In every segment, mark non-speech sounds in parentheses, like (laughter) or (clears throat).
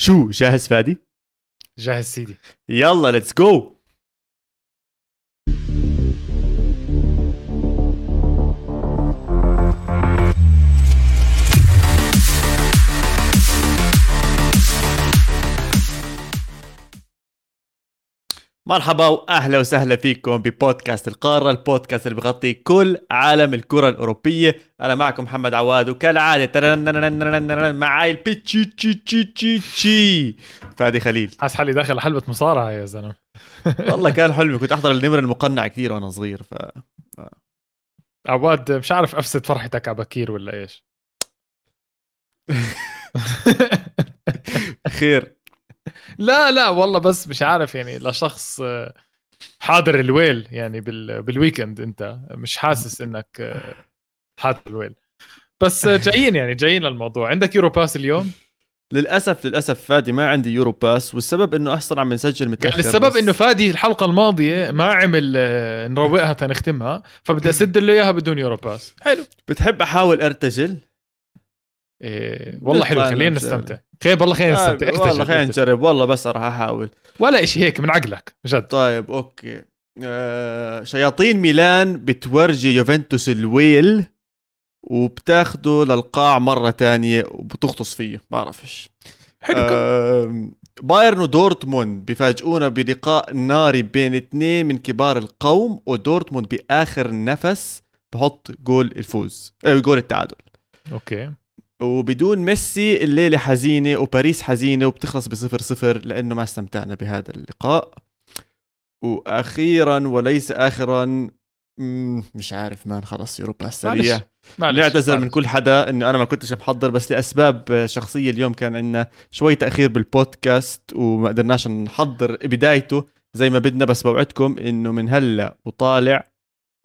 شو جاهز فادي؟ جاهز سيدي يلا let's go مرحبا وأهلا وسهلا فيكم ببودكاست القارة البودكاست اللي بغطي كل عالم الكرة الأوروبية. أنا معكم محمد عواد وكالعادة معاي البيتشيتشي تشي تشي تشي فادي خليل. حاسس حالي داخل حلبة مصارعة يا زلمة. (laughs) والله كان حلمي كنت أحضر النمر المقنع كثير وأنا صغير ف عواد مش عارف أفسد فرحتك على بكير ولا إيش؟ (laughs) (laughs) خير. لا لا والله بس مش عارف يعني لشخص آه، حاضر الويل يعني بال بال weekend انت مش حاسس انك آه، حاضر الويل. بس آه، (laughs) جايين يعني جايين للموضوع. عندك Euro Pass اليوم؟ للأسف للأسف فادي ما عندي Euro Pass والسبب إنه أصلا عم نسجل متأخر يعني السبب إنه فادي الحلقة الماضية ما عمل نروقها تنختمها فبدي (laughs) أسد له إياها بدون Euro Pass حلو. بتحب أحاول أرتجل؟ إيه والله حلو نطلع خلينا نرجع. نستمتع. خير والله خلينا آه، نستمتع. والله خلينا. نجرب. والله بس راح أحاول. ولا شيء هيك من عقلك جد طيب okay. آه شياطين ميلان بتورجي يوفنتوس الويل وبتاخده للقاع مرة تانية وبتغطس فيه. بعرفش حلو. آه بايرن ودورتموند بيفاجئونا بلقاء ناري بين اثنين من كبار القوم ودورتموند بآخر نفس بحط جول الفوز آه جول التعادل. okay. وبدون ميسي الليلة حزينة وباريس حزينة وبتخلص بصفر صفر لأنه ما استمتعنا بهذا اللقاء وأخيرا وليس آخرا مم، مش عارف مان خلص يوروبا سريع معلش. معلش نعتذر من. كل حدا إنه أنا ما كنتش محضر بس لأسباب شخصية اليوم كان عندنا شوي تأخير بالبودكاست وما قدرناش نحضر بدايته زي ما بدنا بس بوعدكم إنه من هلأ وطالع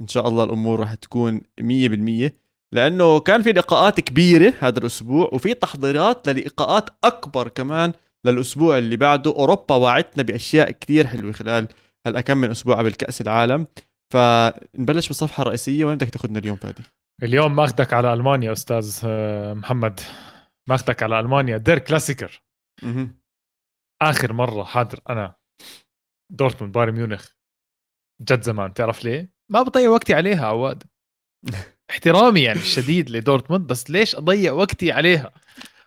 إن شاء الله الأمور راح تكون 100% لأنه كان في لقاءات كبيرة هذا الأسبوع وفي تحضيرات للقاءات أكبر كمان للأسبوع اللي بعده. أوروبا وعدتنا بأشياء كثير حلوة خلال هالكم من أسبوع قبل كأس العالم. فنبلش بالصفحه الرئيسيه وين بدك تاخذنا اليوم فادي؟ اليوم ماخذك على ألمانيا أستاذ آه، محمد. ماخذك على ألمانيا. Der Klassiker. آخر مرة حاضر أنا. دورتموند بايرن ميونخ. جد زمان. تعرف ليه؟ ما بضيع وقتي عليها عواد. (laughs) احترامي يعني الشديد لدورتموند بس ليش أضيع وقتي عليها؟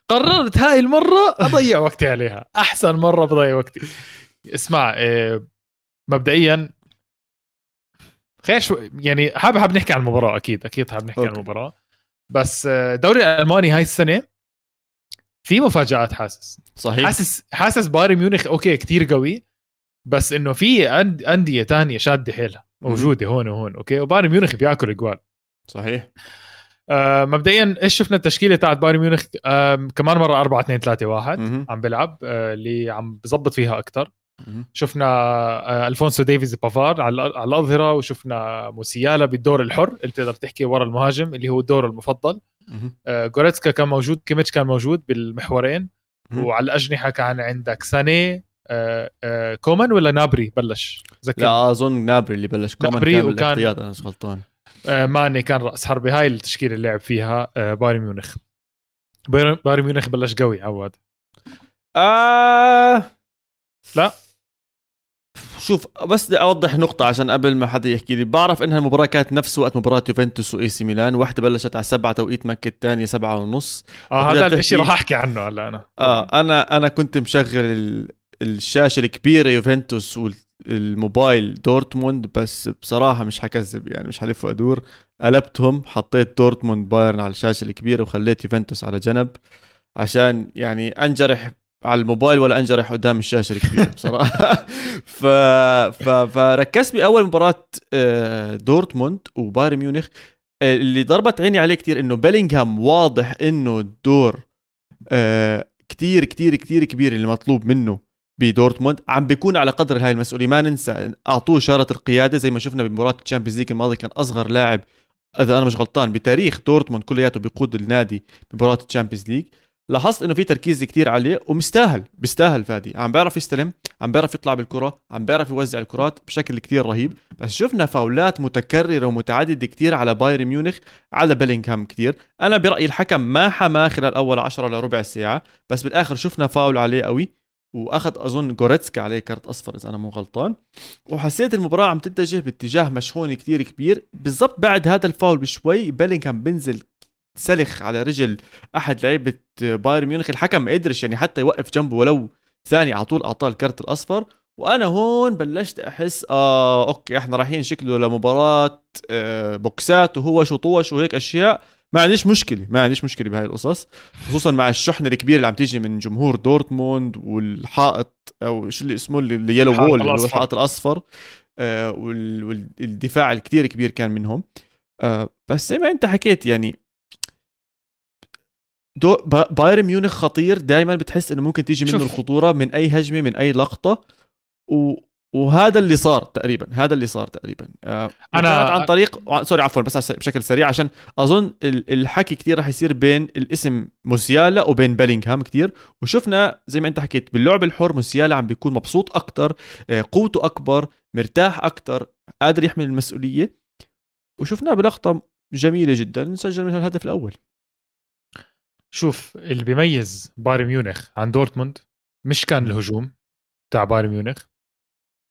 قررت هاي المرة أضيع وقتي عليها. أحسن مرة بضيع وقتي. اسمع إيه مبدئيا خير شو يعني حابب حابب نحكي عن المباراة أكيد أكيد حابب نحكي عن okay. المباراة. بس آه، الدوري الالماني هاي السنة في مفاجآت حاسس. صحيح. حاسس حاسس بايرن ميونخ okay كتير قوي بس إنه في أند- أندية تانية شادة حيلها موجودة هون وهون okay وبايرن ميونخ بياكل إجوال. صحيح. آه مبدئيا إيش شفنا التشكيلة تاعت بايرن ميونخ؟ آه كمان مرة 4 2 3 1 مهم. عم بيلعب آه اللي عم بظبط فيها أكثر. شفنا آه ألفونسو ديفيز بافار على على الأظهرة وشفنا موسيالا بالدور الحر اللي تقدر تحكي ورا المهاجم اللي هو الدور المفضل. آه جوريتسكا كان موجود كيميتش كان موجود بالمحورين. وعلى الأجنحة كان عندك ساني آه آه كومان ولا نابري؟ بلش ذكر لا أظن نابري اللي بلش. كومان نابري كان وكان- أنا غلطان. ماني كان رأس حربة هاي التشكيلة اللي لعب فيها آه بايرن ميونخ. بايرن ميونخ بلش قوي عواد. آه لا. شوف بس بدي أوضح نقطة عشان قبل ما حدا يحكي لي. بعرف إنها المباراة كانت نفس وقت مباراة يوفنتوس و AC ميلان. واحدة بلشت على سبعة توقيت مكة الثانية سبعة ونص. آه هذا الشيء راح أحكي عنه هلا أنا. آه أنا أنا كنت مشغل ال- الشاشة الكبيرة يوفنتوس والموبايل دورتموند بس بصراحة مش حكذب يعني مش حلف وأدور. قلبتهم حطيت دورتموند بايرن على الشاشة الكبيرة وخليت يوفنتوس على جنب عشان يعني أنجرح على الموبايل ولا أنجرح قدام الشاشة الكبيرة بصراحة. (laughs) ف... ف... فركزت بأول مباراة آه، دورتموند وبايرن ميونخ. اللي ضربت عيني عليه كتير إنه بيلينغهام واضح إنه الدور آه، كتير كتير كتير كبير اللي مطلوب منه. بدورتموند. عم بيكون على قدر هاي المسؤولية. ما ننسى أعطوه شاره القيادة. زي ما شفنا بمباراة ال Champions League الماضي كان أصغر لاعب إذا أنا مش غلطان بتاريخ دورتموند كلياته بيقود النادي بمباراة ال Champions League لاحظت إنه في تركيز كتير عليه ومستاهل بيستاهل فادي. عم بيعرف يستلم عم بيعرف يطلع بالكرة عم بيعرف يوزع الكرات بشكل كتير رهيب. بس شفنا فاولات متكررة ومتعددة كتير على بايرن ميونخ على بيلينغهام كتير. أنا برأيي الحكم ما حماه خلال أول 10 لربع ساعة بس بالآخر شفنا فاول عليه قوي. وأخذ أظن جوريتسكا عليه كارت أصفر إذا أنا مو غلطان. وحسيت المباراة عم تتجه باتجاه مشحون كتير كبير. بالضبط بعد هذا الفاول بشوي بيلينغهام بنزل سلخ على رجل أحد لعيبة بايرن ميونخ. الحكم ما قدرش يعني حتى يوقف جنبه ولو ثاني على طول أعطاه الكرت الأصفر. وأنا هون بلشت أحس آه okay إحنا رايحين شكله لمباراة آه بوكسات وهو شطوش وهيك أشياء. ما عنديش مشكلة ما عنديش مشكلة بهاي القصص خصوصا مع الشحنه الكبيره اللي عم تيجي من جمهور دورتموند والحائط أو شو اللي اسمه اللي yellow wall اللي هو الحائط الأصفر آه والدفاع الكتير كبير كان منهم. آه بس زي ما انت حكيت يعني دو بايرن ميونخ خطير دائما بتحس إنه ممكن تيجي منه الخطورة من أي هجمة من أي لقطة و... وهذا اللي صار تقريبا هذا اللي صار تقريبا. آه أنا عن طريق sorry عفوا بس بشكل سريع عشان أظن الحكي كثير راح يصير بين الاسم موسيالا وبين بيلينغهام كثير وشفنا زي ما أنت حكيت باللعب الحر موسيالا عم بيكون مبسوط أكثر آه قوته أكبر مرتاح أكثر قادر يحمل المسؤولية. وشفناه بلقطة جميلة جدا سجل منها الهدف الأول. شوف اللي بيميز بايرن ميونخ عن دورتموند مش كان الهجوم تاع بايرن ميونخ.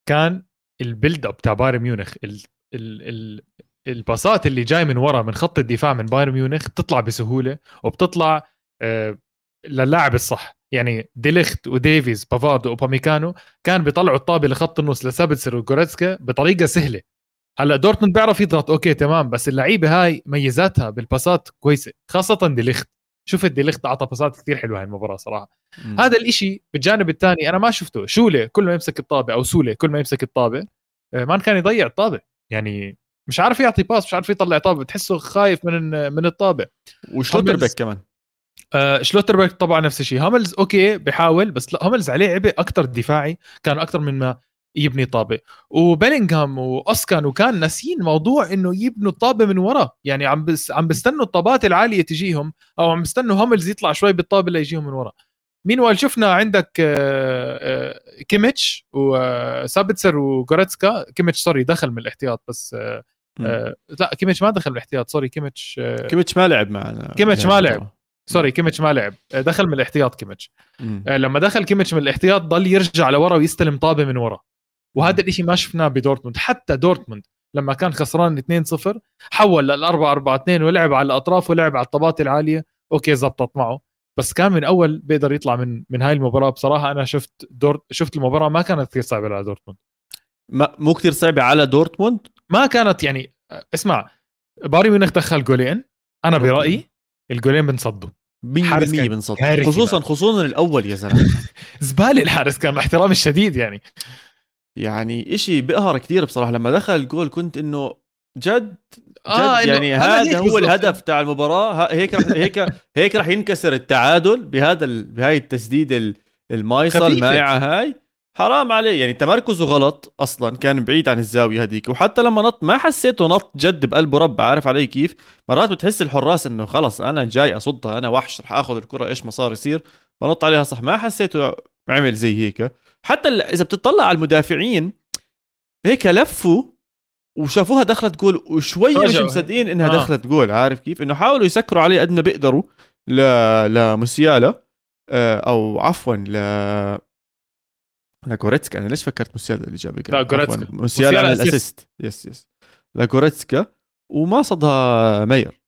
كان ال build up تاع بايرن ميونخ ال ال ال الباصات اللي جاي من ورا من خط الدفاع من بايرن ميونخ بتطلع بسهولة وبتطلع آه للاعب الصح. يعني ديليخت وديفيز بافارد وباميكانو كان بيطلعوا الطابة لخط النص لسابتسر وجوريتسكا بطريقة سهلة. هلأ دورتموند بيعرف يضغط okay تمام بس اللعيبة هاي ميزاتها بالباسات كويسة خاصة ديليخت. شفت دي ليخت أعطى باسات كثير حلوة هاي المباراة صراحة. مم. هذا الإشي بالجانب الثاني أنا ما شفته. شولة كل ما يمسك الطابة أو سولة كل ما يمسك الطابة آه، ما كان يضيع الطابة. يعني مش عارف يعطي باس مش عارف يطلع طابة بتحسه خايف من من الطابة. وشلوتربيك كمان. آه شلوتربيك طبعا نفس الشيء. هاملز okay بحاول بس لا هاملز عليه عبء أكثر دفاعي كان أكثر من ما يبني طابة. وبيلينغهام واوزكان وكان ناسيين موضوع إنه يبنوا الطابة من ورا. يعني عم بس عم بستنوا الطابات العالية تجيهم أو عم بستنوا هاملز يطلع شوي بالطابة ليجيهم من ورا. مين شفنا عندك آه، آه، كيميتش وسابتسر وجوريتسكا كيميتش sorry دخل من الاحتياط بس آه، لا كيميتش ما دخل من الاحتياط sorry كيميتش كيميتش ما لعب معنا كيميتش ما لعب. sorry كيميتش ما لعب. دخل من الاحتياط كيميتش. لما دخل كيميتش من الاحتياط ضل يرجع لورا ويستلم طابة من ورا. وهذا الشيء ما شفناه بدورتموند. حتى دورتموند لما كان خسران 2-0 حول لل 4 4 2 ولعب على الأطراف ولعب على الطابات العالية. okay زبطت معه. بس كان من أول بيقدر يطلع من من هاي المباراة. بصراحة أنا شفت دور شفت المباراة ما كانت كثير صعبة على دورتموند. ما مو كثير صعبة على دورتموند؟ ما كانت يعني اسمع بايرن ميونخ دخل goalين. أنا برأيي ال goalين بنصدوا 100% بنصد خصوصا خصوصا الأول يا زلمة. (laughs) زبالة الحارس كان احترامي الشديد يعني. يعني إشي بقهر كثير بصراحة. لما دخل الجول كنت إنه جد آه جد يعني هذا هو الهدف تاع المباراة. هيك رح هيك هيك رح ينكسر التعادل بهذا ال... بهاي التسديده المايصه المائعه هاي. حرام عليه. يعني تمركزه غلط أصلا كان بعيد عن الزاوية هذيك. وحتى لما نط ما حسيته نط جد بقلب مربع عارف علي كيف؟ مرات بتحس الحراس إنه خلص أنا جاي أصدها أنا وحش رح آخذ الكرة إيش ما صار يصير؟ بنط عليها صح. ما حسيته عمل زي هيك. حتى إذا بتطلع على المدافعين هيك لفوا وشافوها دخلت جول وشوي مش مصدقين إنها آه. دخلت جول عارف كيف؟ إنه حاولوا يسكروا عليه قد ما بيقدروا ل لموسيالا آه، أو عفوا ل لجوريتسكا أنا ليش فكرت موسيالا اللي جاب لا جوريتسكا موسيالا على ال assist. yes yes لجوريتسكا وما صدها مير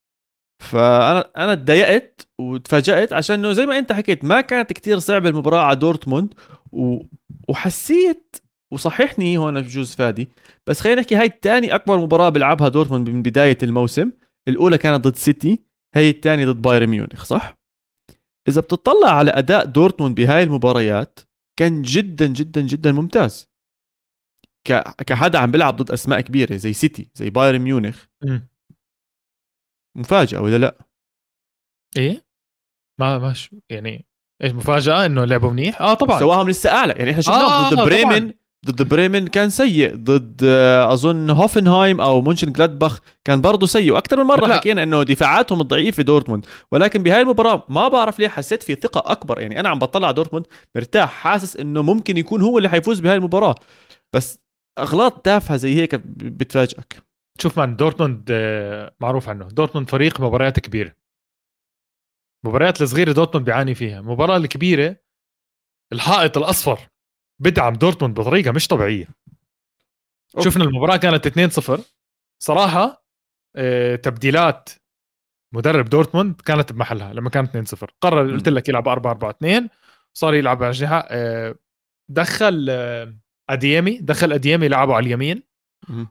فانا أنا تضايقت وتفاجأت عشان إنه زي ما أنت حكيت ما كانت كتير صعبة المباراة على دورتموند و... وحسيت وصححني هون بجوز فادي بس خلينا نحكي هاي الثاني أكبر مباراة بيلعبها دورتموند من بداية الموسم. الأولى كانت ضد سيتي هي الثانية ضد بايرن ميونخ صح؟ إذا بتطلع على أداء دورتموند بهاي المباريات كان جدا جدا جدا ممتاز. كحدا عم بيلعب ضد أسماء كبيرة زي سيتي زي بايرن ميونخ. مفاجأة ولا لا؟ إيه؟ ما مش يعني إيش مفاجأة إنه لعبوا منيح؟ آه طبعا. سواهم لسه أعلى. يعني إحنا شفناهم آه ضد آه بريمن ضد بريمن كان سيء ضد آه، أظن هوفنهايم أو مونشن جلادباخ كان برضه سيء. وأكثر من مرة لا. حكينا إنه دفاعاتهم ضعيفه دورتموند. ولكن بهاي المباراة ما بعرف ليه حسيت في ثقة أكبر. يعني أنا عم بطلع دورتموند مرتاح حاسس إنه ممكن يكون هو اللي حيفوز بهاي المباراة. بس أغلاط تافهة زي هيك بتفاجئك. شوف man دورتموند آه، معروف عنه. دورتموند فريق مباريات كبيرة. مباريات الصغيرة دورتموند بيعاني فيها. المباراة الكبيرة الحائط الأصفر بدعم دورتموند بطريقة مش طبيعية. okay. شفنا المباراة كانت 2-0 صراحة آه، تبديلات مدرب دورتموند كانت بمحلها لما كانت 2-0 قرر قلت لك يلعب 4 4 2 صار يلعب على الجهة آه، دخل آه، اديمي دخل اديمي لعبه على اليمين.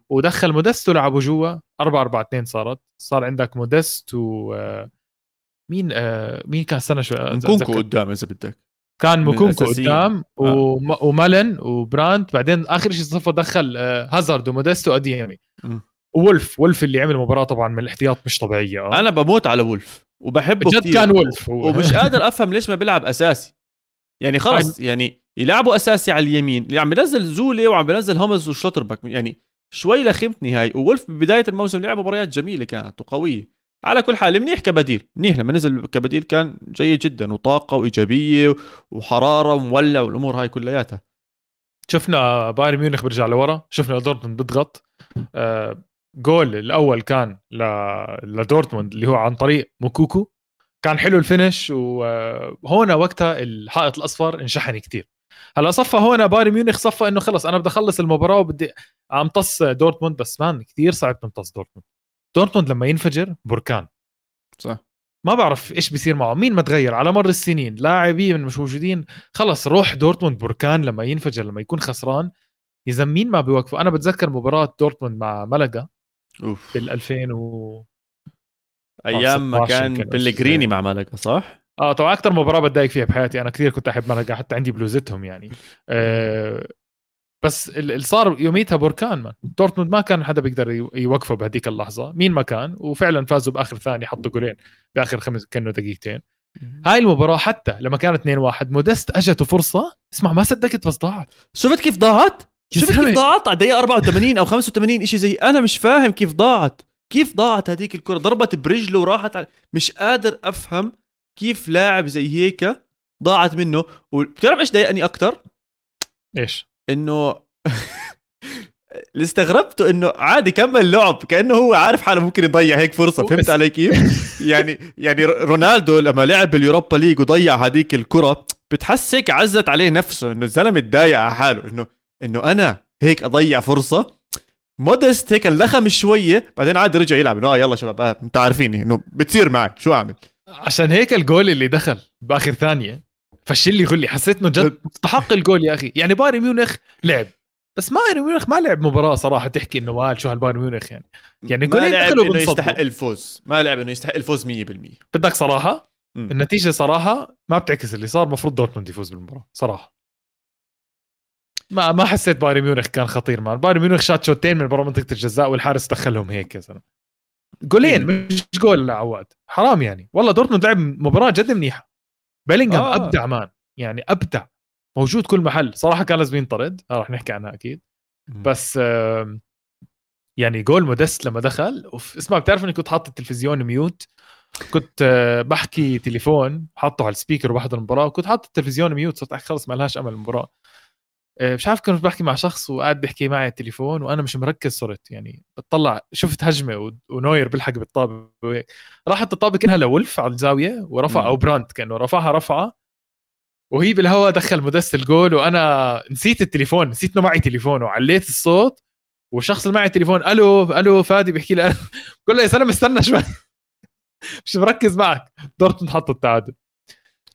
ودخل مودست ولعبوا جوا. 4 4 2 صارت. صار عندك مودست و آه، مين آه، مين كان استنى شوي أتذكر. قدام إذا بدك كان الأساسيين. قدام آه. وم- ومالن وبرانت بعدين آخر شيء صفى دخل آه، هازارد ومودست واديمي مم. وولف وولف اللي عمل مباراة طبعا من الاحتياط مش طبيعية آه. أنا بموت على وولف وبحبه كتير. كان وولف هو. ومش (laughs) قادر أفهم ليش ما بيلعب أساسي يعني خلص يعني يلعبوا أساسي على اليمين اللي عم بينزل زولي وعم بينزل هوملز وشلوترباك يعني شوي لخمتني هاي وولف ببدايه الموسم لعب مباريات جميلة كانت وقوية على كل حال منيح كبديل منيح لما نزل كبديل كان جيد جدا وطاقة وإيجابية وحرارة ومولع والأمور هاي كلياتها. شفنا بايرن ميونخ بيرجع لورا شفنا دورتموند بيضغط. آه، جول الأول كان ل... لدورتموند اللي هو عن طريق موكوكو. كان حلو ال finish وهنا وقتها الحائط الأصفر انشحن كتير. هلأ صفى هون بايرن ميونخ صفى إنه خلص أنا بدي أخلص المباراة وبدي أمتص دورتموند بس man كثير صعب تمتص دورتموند. دورتموند لما ينفجر بركان. صح. ما بعرف إيش بيصير معه. مين ما تغير؟ على مر السنين لاعبين مش موجودين. خلص روح دورتموند بركان لما ينفجر لما يكون خسران. إذا مين ما بيوقفه؟ أنا بتذكر مباراة دورتموند مع ملقا أوف. بال 2000 و أيام ما 16 كان كان بلغريني مع ملقا صح؟ آه طبعا أكثر مباراة بتضايق فيها بحياتي. أنا كثير كنت أحب ملقا حتى عندي بلوزتهم يعني. آه بس ال- اللي صار يوميتها بركان man دورتموند ما كان حدا بيقدر يو- يوقفه بهذيك اللحظة. مين ما كان وفعلا فازوا بآخر ثانية حطوا جولين بآخر خمس كأنه دقيقتين. هاي المباراة حتى لما كانت 2-1 مودست اجته فرصة. اسمع ما صدقت بس ضاعت. شفت كيف ضاعت؟ شفت. كيف ضاعت؟ على الدقيقة 84 أو 85 شيء زي أنا مش فاهم كيف ضاعت. كيف ضاعت هذيك الكرة؟ ضربت برجله وراحت على... مش قادر أفهم كيف لاعب زي هيك ضاعت منه. وبتعرف إيش ضايقني أكثر إيش؟ إنه (laughs) اللي استغربته إنه عادي كمل لعب كأنه هو عارف حاله ممكن يضيع هيك فرصة. فهمت علي كيف؟ (laughs) يعني يعني رونالدو لما لعب باليوروبا ليج وضيع هذيك الكرة بتحس هيك عزت عليه نفسه إنه الزلمة تضايق على حاله إنه إنه أنا هيك أضيع فرصة. مودست هيك انلخم شوية بعدين عاد رجع يلعب إنه آه يلا شباب آه أنت عارفيني إنه بتصير معي شو أعمل؟ عشان هيك الجول اللي دخل بآخر ثانية فش لي غلي حسيت إنه جد مستحق الجول يا أخي. يعني بايرن ميونخ لعب. بس بايرن ميونخ ما لعب مباراة صراحة تحكي إنه وال شو هالبايرن ميونخ يعني. يعني ما لعب إنه. يستحق الفوز. ما لعب إنه يستحق الفوز 100% بدك صراحة مم. النتيجة صراحة ما بتعكس اللي صار المفروض دورتموند يفوز بالمباراة صراحة. ما ما حسيت بايرن ميونخ كان خطير man بايرن ميونخ شات شوتين من برا منطقة الجزاء والحارس دخلهم هيك يا زلمة. جولين مش جول لعواد حرام يعني. والله دورتموند لعب مباراة جد منيحة. بيلينغهام آه. أبدع man. يعني أبدع. موجود كل محل. صراحة كان لازم ينطرد. رح نحكي عنها أكيد. بس يعني جول مودست لما دخل أوف، اسمع بتعرف إني كنت حاطط التلفزيون mute؟ كنت آه، بحكي تليفون حاطه على ال speaker وبحضر المباراة وكنت حاطط التلفزيون mute صرت خلص ما لهاش أمل المباراة. مش عارف كنت بحكي مع شخص وقاعد بيحكي معي على التليفون وأنا مش مركز صرت يعني بتطلع شفت هجمة ونوير بيلحق بالطابة وهيك. راحت الطابة كأنها لولف على الزاوية ورفع. أو براندت كأنه رفعها رفعه وهي بالهواء دخل مودست الجول وأنا نسيت التليفون نسيت إنه معي تليفون وعليت الصوت والشخص اللي معي التليفون ألو ألو فادي بيحكي لي. (laughs) بقول له يا سلام استنى شوي. (laughs) مش مركز معك. دورتموند حط التعادل.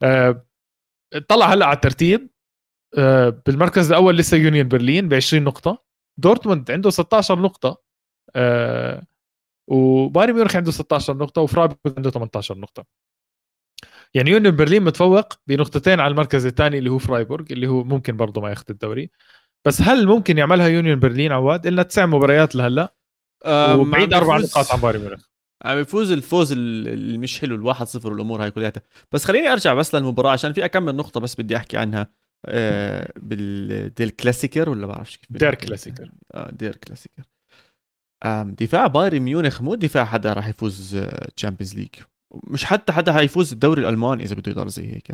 أه طلع هلأ على الترتيب. بالمركز الأول لسه يونيون برلين ب 20 نقطة. دورتموند عنده 16 نقطة. أه وبايرن ميونخ عنده 16 نقطة وفرايبورغ عنده 18 نقطة. يعني يونيون برلين متفوق بنقطتين على المركز الثاني اللي هو فرايبورغ اللي هو ممكن برضه ما ياخذ الدوري. بس هل ممكن يعملها يونيون برلين عواد؟ إلنا تسع مباريات لهلا آم، وبعيد أربع نقاط عن بايرن ميونخ. عم يفوز الفوز ال- اللي مش حلو الواحد صفر والأمور هاي كلها بس خليني أرجع بس للمباراة عشان في اكمل نقطة بس بدي أحكي عنها. آه بال Der Klassiker ولا بعرفش كيف Der Klassiker. آه Der Klassiker. دفاع بايرن ميونخ مو دفاع حدا راح يفوز Champions League مش حتى حدا حيفوز الدوري الألماني إذا بده يضل زي هيك.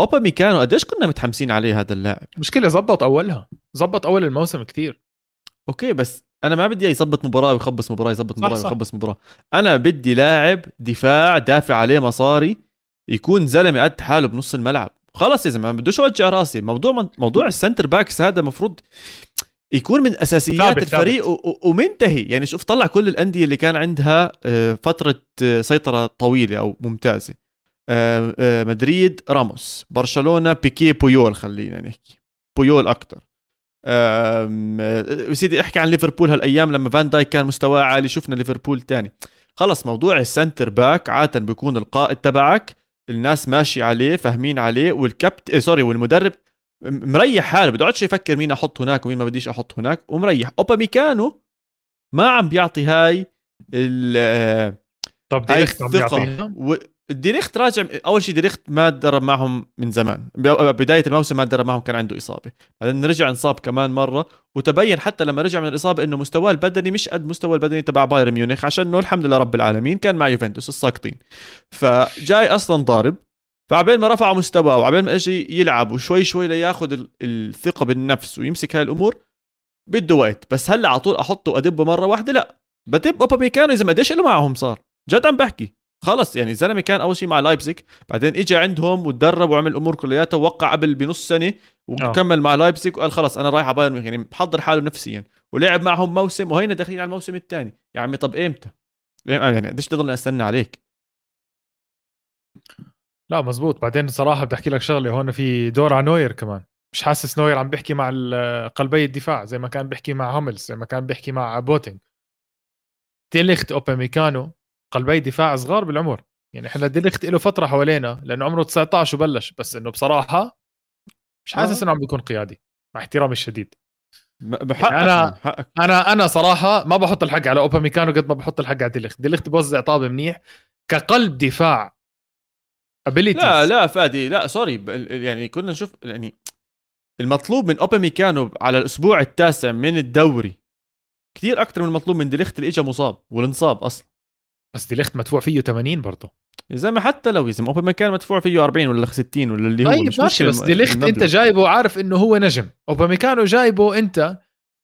اوبا ميكانو قديش كنا متحمسين عليه هذا اللاعب؟ مشكلة زبط أولها. زبط أول الموسم كثير. okay بس أنا ما بدي يظبط مباراة ويخبص مباراة يظبط مباراة ويخبص مباراة. أنا بدي لاعب دفاع دافع عليه مصاري يكون زلمة قد حاله بنص الملعب. خلص يا زلمة ما بدوش اوجع راسي. موضوع موضوع ال center backs هذا المفروض يكون من أساسيات ثابت الفريق ثابت. ومنتهي. يعني شوف طلع كل الأندية اللي كان عندها آه، فترة آه، سيطرة طويلة أو ممتازة. آه، مدريد راموس. برشلونة بيكي بويول خلينا نحكي. بويول أكثر سيدي احكي عن ليفربول هالأيام لما فان دايك كان مستواه عالي شفنا ليفربول تاني. خلص موضوع ال center back عادة بيكون القائد تبعك. الناس ماشي عليه فاهمين عليه وال capt- إيه sorry والمدرب مريح حاله بده يفكر مين أحط هناك ومين ما بديش أحط هناك ومريح. اوبا ميكانو ما عم بيعطي هاي ال طب دي عم بيعطيها ديليخت راجع أول شيء ديليخت ما تدرب معهم من زمان. بداية الموسم ما تدرب معهم كان عنده إصابة. بعدين رجع انصاب كمان مرة وتبين حتى لما رجع من الإصابة إنه مستواه البدني مش قد مستوى البدني تبع بايرن ميونخ عشان إنه الحمد لله رب العالمين كان مع يوفنتوس الساقطين فجاي أصلا ضارب فعبين ما رفع مستواه وعبين ما إجي يلعب وشوي شوي لياخذ الثقة بالنفس ويمسك هاي الأمور بده وقت بس هلأ على طول أحطه وادبه مرة واحدة لأ. بدب اوبا ميكانو إذا ما قديش له معهم صار. جد عم بحكي. خلص يعني الزلمه كان أول شيء مع لايبزيج بعدين اجى عندهم وتدرب وعمل الأمور كلياتها ووقع قبل بنص سنة وكمل مع لايبزيج وقال خلص أنا رايح على بايرن يعني بحضر حاله نفسيا. ولعب معهم موسم وهينا داخلين على الموسم الثاني. يا عمي طب إيمتى؟ يعني قديش تضلني أستنى عليك؟ لا مزبوط. بعدين صراحة بدي أحكي لك شغلة هون في دور على نوير كمان. مش حاسس نوير عم بيحكي مع قلبي الدفاع زي ما كان بيحكي مع هوملز زي ما كان بيحكي مع بواتينج ديليخت أوباميكانو قلبي دفاع صغار بالعمر. يعني إحنا ديليخت له فترة حوالينا لأنه عمره 19 وبلش بس إنه بصراحة مش حاسس آه. إنه عم بيكون قيادي مع احترامي الشديد. بحقك يعني أنا بحقك. أنا أنا صراحة ما بحط الحق على أوبا ميكانو قد ما بحط الحق على ديليخت ديليخت بوزع طاب منيح. كقلب دفاع ability لا لا فادي لا sorry يعني كنا نشوف يعني المطلوب من أوبا ميكانو على الأسبوع التاسع من الدوري كثير أكثر من المطلوب من ديليخت اللي اجى مصاب وإلا انصاب أصلا. بس ديليخت مدفوع فيه 80 برضه. يا زلمة حتى لو يا زلمه اوبا ميكانو مدفوع فيه 40 ولا 60 ولا اللي هو طيب مش ماشي بس ديليخت أنت جايبه عارف إنه هو نجم. اوبا ميكانو جايبه أنت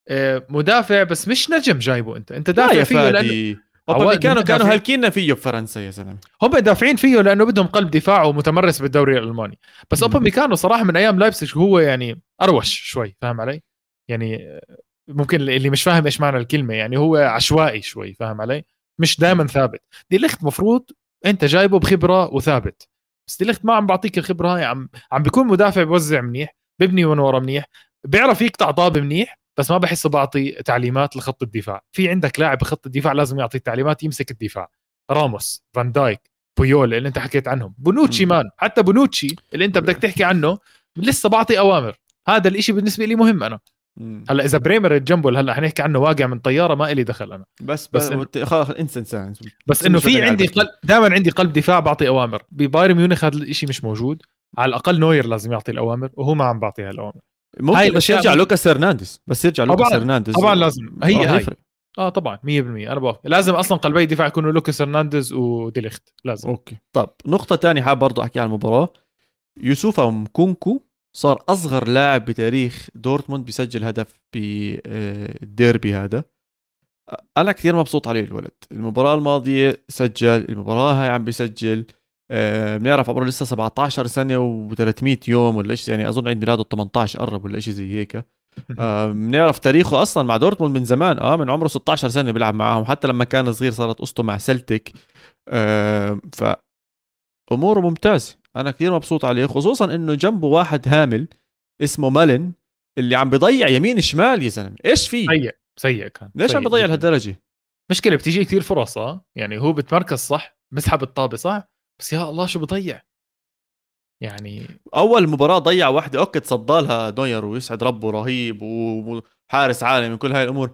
آه، مدافع بس مش نجم جايبه أنت. أنت دافع فيه لأنه اوبا ميكانو كانوا هالكين فيه بفرنسا يا زلمة. هم دافعين فيه لأنه بدهم قلب دفاع ومتمرس بالدوري الألماني. بس اوبا ميكانو صراحة من أيام لايبسج هو يعني أروش شوي فاهم علي؟ يعني ممكن اللي مش فاهم إيش معنى الكلمة يعني هو عشوائي شوي فاهم علي؟ مش دائما ثابت. دي ليخت مفروض أنت جايبه بخبرة وثابت. بس دي ليخت ما عم بعطيك الخبرة هاي عم عم بيكون مدافع بوزع منيح ببني من ورا منيح بيعرف يقطع طابة منيح بس ما بحسه بعطي تعليمات لخط الدفاع. في عندك لاعب بخط الدفاع لازم يعطي تعليمات يمسك الدفاع. راموس فان دايك بويول اللي انت حكيت عنهم بونوتشي مان حتى بونوتشي اللي انت بدك تحكي عنه لسه بعطي أوامر. هذا الإشي بالنسبة لي مهم أنا. هلا إذا بريمر جنبه هلا حنحكي عنه واقع من طيارة ما إلي دخل أنا. بس بس, خلاص انسى انسى بس إنه في عندي قلب دائما عندي قلب دفاع بعطي أوامر. ببايرن ميونخ هذا الشيء مش موجود. على الأقل نوير لازم يعطي الأوامر وهو ما عم بعطي هالاوامر ممكن بس يرجع لوكاس هرنانديز. بس يرجع لوكاس هرنانديز. طبعا لازم. هي آه هي آه طبعا 100% أنا بوافق. لازم أصلا قلبي دفاع يكونوا لوكاس هرنانديز وديليخت. لازم. okay. طب نقطة ثانية حاب برضه أحكي عن المباراة. يوسوفا موكوكو صار أصغر لاعب بتاريخ دورتموند بيسجل هدف بالديربي هذا. أنا كثير مبسوط عليه الولد. المباراة الماضية سجل المباراة هاي عم بيسجل آه، بنعرف عمره لسه 17 سنة و300 يوم ولا شيء يعني أظن عيد ميلاده 18 قرب ولا شيء زي هيك. آه، (laughs) بنعرف تاريخه أصلا مع دورتموند من زمان. آه من عمره 16 سنة بيلعب معاهم. حتى لما كان صغير صارت قصته مع سلتك آه ف أموره ممتازه أنا كثير مبسوط عليه خصوصا إنه جنبه واحد هامل اسمه مالن اللي عم بضيع يمين شمال يا زلمة. إيش في سيء سيء كان. ليش عم بضيع لهالدرجة؟ مشكلة بتيجي كثير فرص آه. يعني هو بتمركز صح بسحب الطابة صح بس يا الله شو بضيع؟ يعني أول مباراة ضيع واحدة okay تصدى نوير ويسعد ربه رهيب وحارس عالمي من كل هاي الأمور.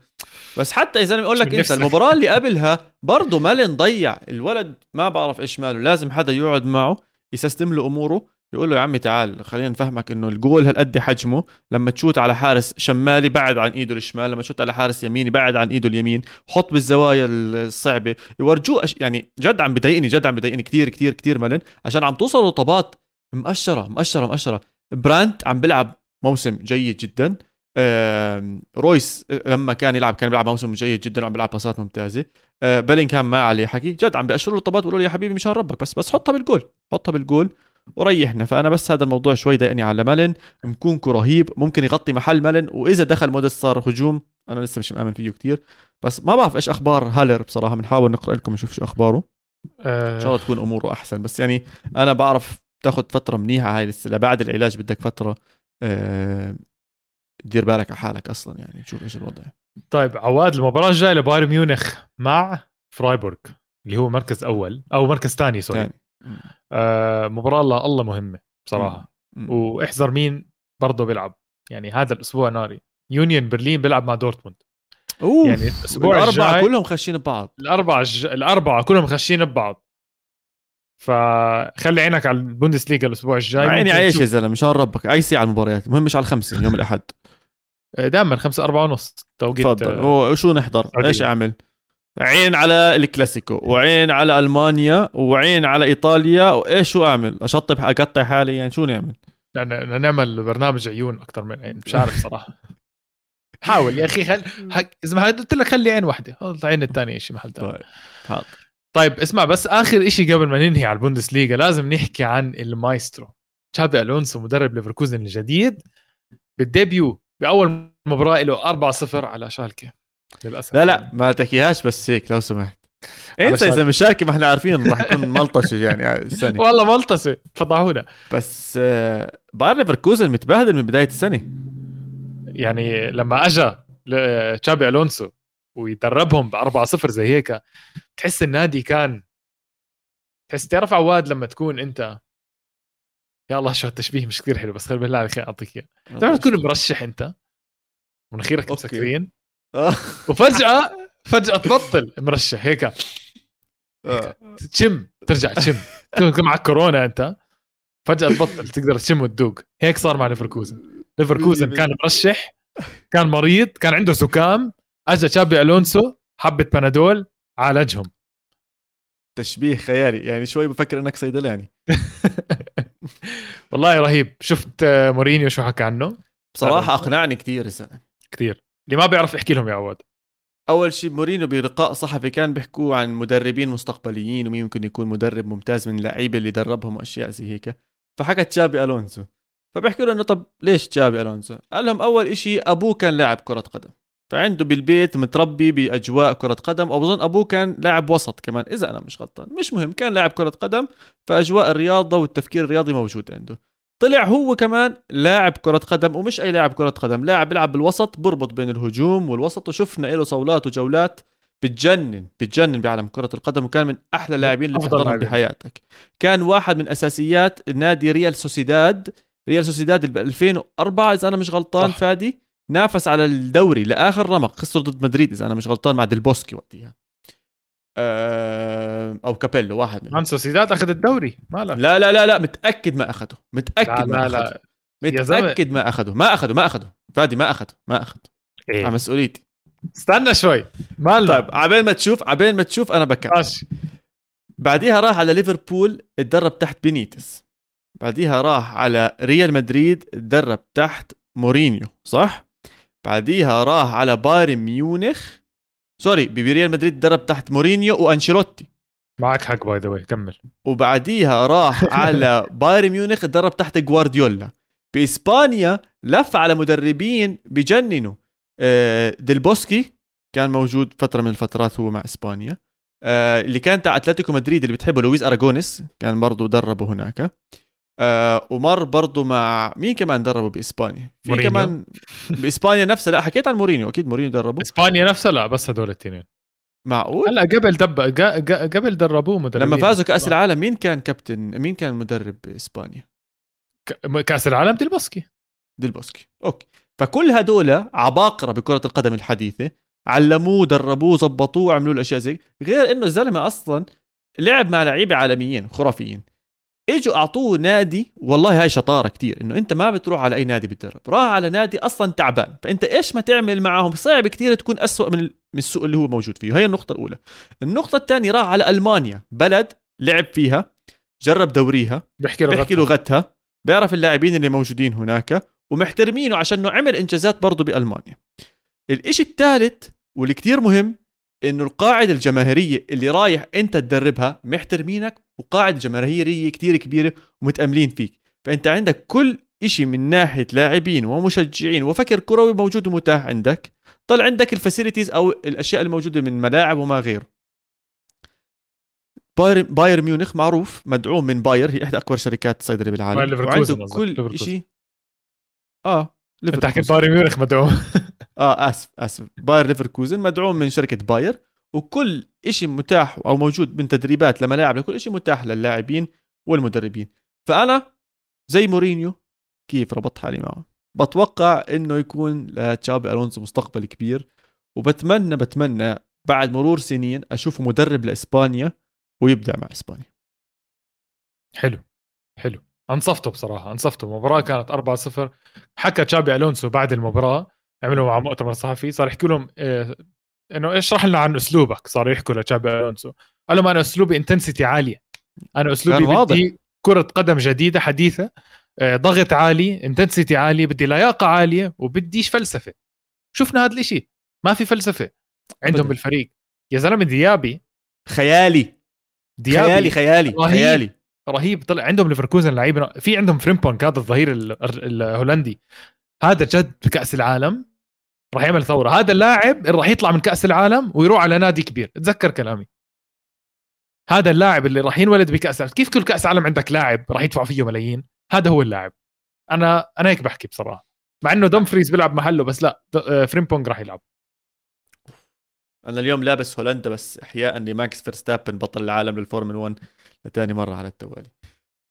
بس حتى اذا أقول لك أنت المباراة اللي قبلها برضه مالن ضيع الولد ما بعرف إيش ماله لازم حدا يقعد معه. يسيستم له أموره يقول له يا عمي تعال خلينا نفهمك إنه الجول هالقد حجمه لما تشوت على حارس شمالي بعد عن إيده الشمال لما تشوت على حارس يميني بعد عن إيده اليمين حط بالزوايا الصعبة يورجوه أش... يعني جد عم بضايقني جد عم بضايقني كثير كثير كثير مالن عشان عم توصلوا طابات مقشرة مقشرة مقشرة برانت عم بيلعب موسم جيد جدا. رويس لما كان يلعب كان بيلعب موسم جيد جدا وعم بيلعب باصات ممتازة. آه، كان ما عليه حكي. جد عم بيقشروا له الطابات بيقولوا له يا حبيبي مشان ربك بس بس حطها بالجول حطها بالجول وريحنا. فأنا بس هذا الموضوع شوي ضايقني على مالن موكوكو رهيب ممكن يغطي محل مالن وإذا دخل موديست صار هجوم أنا لسه مش مآمن فيه كتير. بس ما بعرف إيش أخبار هالر بصراحة بنحاول نقرأ لكم نشوف شو أخباره. إن شاء الله تكون أموره أحسن. بس يعني أنا بعرف تاخذ فترة منيحة هاي لسه بعد العلاج بدك فترة. أه دير بالك على حالك أصلا يعني شوف إيش الوضع. طيب عواد المباراة الجاية لبايرن ميونخ مع فرايبورغ اللي هو مركز أول أو مركز ثاني sorry. آه مباراة الله الله مهمة بصراحة. مم. وإحذر مين؟ برضه بيلعب. يعني هذا الأسبوع ناري. يونيون برلين بيلعب مع دورتموند. أوه يعني الأسبوع الأربعة كلهم خاشين ببعض. الأربعة الج... الأربعة كلهم خاشين ببعض. فخلي عينك على البوندسليغا الأسبوع الجاي. عيني عايش يا زلمة؟ مشان ربك. أي ساعة المباريات المهم مش على الخمسة يوم الأحد. دائما خمسة أربعة ونص. توقيت تفضل. آه، وشو نحضر؟ عديد. إيش أعمل؟ عين على الكلاسيكو وعين على ألمانيا وعين على إيطاليا وإيش شو أعمل؟ أشطب أقطع حالي يعني شو نعمل؟ بدنا نعمل برنامج عيون أكثر من عين مش عارف صراحة. حاول يا أخي خل. اذا ما قلت لك خلي عين واحدة. العين الثانية شيء محل ثاني طيب حاضر. طيب اسمع بس آخر شيء قبل ما ننهي على البوندسليغا لازم نحكي عن المايسترو. تشابي ألونسو مدرب ليفركوزن الجديد بال debut بأول مباراة له 4-0 على شالكة للأسف. لا لا ما تحكيهاش بس هيك لو سمحت. إنت إذا مش شالكي ما إحنا عارفين راح يكون ملطشة يعني السنة. والله ملطشة فضحونا. بس آه، باير ليفركوزن متبهدل من بداية السنة. يعني لما اجى تشابي ألونسو ويدربهم ب 4 0 زي هيك تحس النادي كان تحس تعرف عواد لما تكون أنت يا الله شو التشبيه مش كثير حلو بس خلي بالله عليك أعطيك إياه. تعرف تكون مرشح أنت؟ مناخيرك مسكرين آه. وفجأة فجأة تبطل مرشح هيك. آه. تشم ترجع تشم. تكون معك كورونا أنت. فجأة تبطل تقدر تشم وتدوق. هيك صار مع ليفركوزن. ليفركوزن كان مرشح كان مريض كان عنده سكام اجى تشابي ألونسو حبة بنادول عالجهم. تشبيه خيالي يعني شوي بفكر إنك صيدلاني. (laughs) والله رهيب. شفت مورينيو شو حكى عنه؟ بصراحة أقنعني كثير السنة كثير اللي ما بيعرف يحكي لهم يا عواد. أول شيء مورينيو بلقاء صحفي كان بيحكوا عن مدربين مستقبليين ومين ممكن يكون مدرب ممتاز من اللعيبة اللي دربهم وأشياء زي هيك. فحكى تشابي ألونسو. فبيحكوا له إنه طب ليش تشابي ألونسو؟ قال لهم أول شيء أبوه كان لاعب كرة قدم. فعنده بالبيت متربي بأجواء كرة قدم وبظن أبوه كان لاعب وسط كمان إذا أنا مش غلطان. مش مهم كان لاعب كرة قدم فأجواء الرياضة والتفكير الرياضي موجود عنده. طلع هو كمان لاعب كرة قدم ومش أي لاعب كرة قدم لاعب بيلعب بالوسط بربط بين الهجوم والوسط وشفنا له صولات وجولات بتجنن بتجنن بعالم كرة القدم وكان من أحلى اللاعبين اللي تحضرهم بحياتك. كان واحد من أساسيات نادي ريال سوسيداد ريال سوسيداد 2004 إذا أنا مش غلطان صح. فادي؟ نافس على الدوري لآخر رمق خسروا ضد مدريد إذا أنا مش غلطان مع ديلبوسكي وقتها. آه، أو كابيلو واحد منهم. سوسيداد أخذ الدوري؟ ما لا لا لا لا متأكد ما أخذه. متأكد لا ما لا لا. متأكد ما أخذه. ما أخذه ما أخذه. فادي ما أخذه ما أخذه. إيه؟ على مسؤوليتي. استنى شوي. ما طيب عبين ما تشوف عبين ما تشوف أنا بكر ماشي. بعديها راح على ليفربول اتدرب تحت بينيتس. بعديها راح على ريال مدريد اتدرب تحت مورينيو صح؟ بعديها راح على بايرن ميونخ. sorry بريال مدريد درب تحت مورينيو وأنشيلوتي. معك حق by the كمل. وبعديها راح (laughs) على بايرن ميونخ درب تحت جوارديولا بإسبانيا لف على مدربين بجننوا. آه، ديلبوسكي كان موجود فترة من الفترات هو مع إسبانيا. آه، اللي كان تاع أتلتيكو مدريد اللي بتحبه لويس اراجونيس كان برضه دربه هناك. آه ومر برضه مع مين كمان دربه بإسبانيا؟ في مورينيو. كمان بإسبانيا نفسها. لا حكيت عن مورينيو. أكيد مورينيو دربه. إسبانيا نفسها؟ لا بس هدول الاثنين معقول؟ هلا قبل دب قبل دربوه مدربين. لما فازوا كأس العالم مين كان كابتن؟ مين كان مدرب بإسبانيا؟ ك... كأس العالم ديلبوسكي ديل بوسكي okay. فكل هدول عباقرة بكرة القدم الحديثة علموه دربوه زبطوه وعملوا له أشياء زي غير إنه الزلمة أصلا لعب مع لعيبة عالميين خرافيين. اجوا اعطوه نادي والله هاي شطارة كتير إنه أنت ما بتروح على أي نادي بتدرب راح على نادي أصلا تعبان فأنت إيش ما تعمل معهم صعب كتير تكون أسوأ من السوء اللي هو موجود فيه هي النقطة الأولى. النقطة الثانية راح على ألمانيا بلد لعب فيها جرب دوريها بيحكي بيحكي لغتها لغتها بيعرف اللاعبين اللي موجودين هناك ومحترمينه عشان إنه عمل إنجازات برضه بألمانيا. الإشي الثالث واللي كتير مهم إنه القاعدة الجماهيرية اللي رايح أنت تدربها محترمينك وقاعدة جماهيرية كتير كبيرة ومتأملين فيك. فأنت عندك كل إشي من ناحية لاعبين ومشجعين وفكر كروي موجود ومتاح عندك. طلع عندك الفاسيلتيز أو الأشياء الموجودة من ملاعب وما غيره. باير باير ميونخ معروف مدعوم من باير هي احدى أكبر شركات الصيدله بالعالم باير وعنده كل. شيء آه أنت حكيت. بايرن ميونخ مدعوم. (laughs) آه اسف اسف باير ليفركوزن مدعوم من شركة باير وكل شيء متاح أو موجود من تدريبات لملاعب لكل شيء متاح للاعبين والمدربين. فأنا زي مورينيو كيف ربطت حالي معه؟ بتوقع إنه يكون لتشابي ألونسو مستقبل كبير وبتمنى بتمنى بعد مرور سنين اشوفه مدرب لإسبانيا ويبدع مع إسبانيا. حلو حلو. أنصفته بصراحة أنصفته. المباراه كانت 4-0 حكى تشابي ألونسو بعد المباراة عملوا معه مؤتمر صحفي صار يحكي لهم إيه إنه اشرح لنا عن أسلوبك صار يحكوا لتشابي ألونسو. قال لهم أنا أسلوبي intensity عالية. أنا أسلوبي واضح. بدي كرة قدم جديدة حديثة آه، ضغط عالي intensity عالية بدي لياقة عالية وبديش فلسفة. شفنا هذا الإشي. ما في فلسفة. عندهم أبداً. بالفريق. يا زلمة ديابي. خيالي. ديابي خيالي خيالي رهيب. خيالي. رهيب. طلع عندهم ليفركوزن لعيبة. في عندهم فريمبونك هذا الظهير ال- ال- الهولندي. هذا جد بكأس العالم راح يعمل ثورة. هذا اللاعب اللي راح يطلع من كأس العالم ويروح على نادي كبير. تذكر كلامي. هذا اللاعب اللي راح ينولد بكأس العالم. كيف كل كأس عالم عندك لاعب راح يدفعوا فيه ملايين؟ هذا هو اللاعب. أنا أنا هيك بحكي بصراحة. مع إنه دمفريز بيلعب محله بس لا آه، فريمبونج راح يلعب. أنا اليوم لابس هولندا بس احياء لماكس فيرستابن بطل العالم للفورمولا 1 لثاني مرة على التوالي.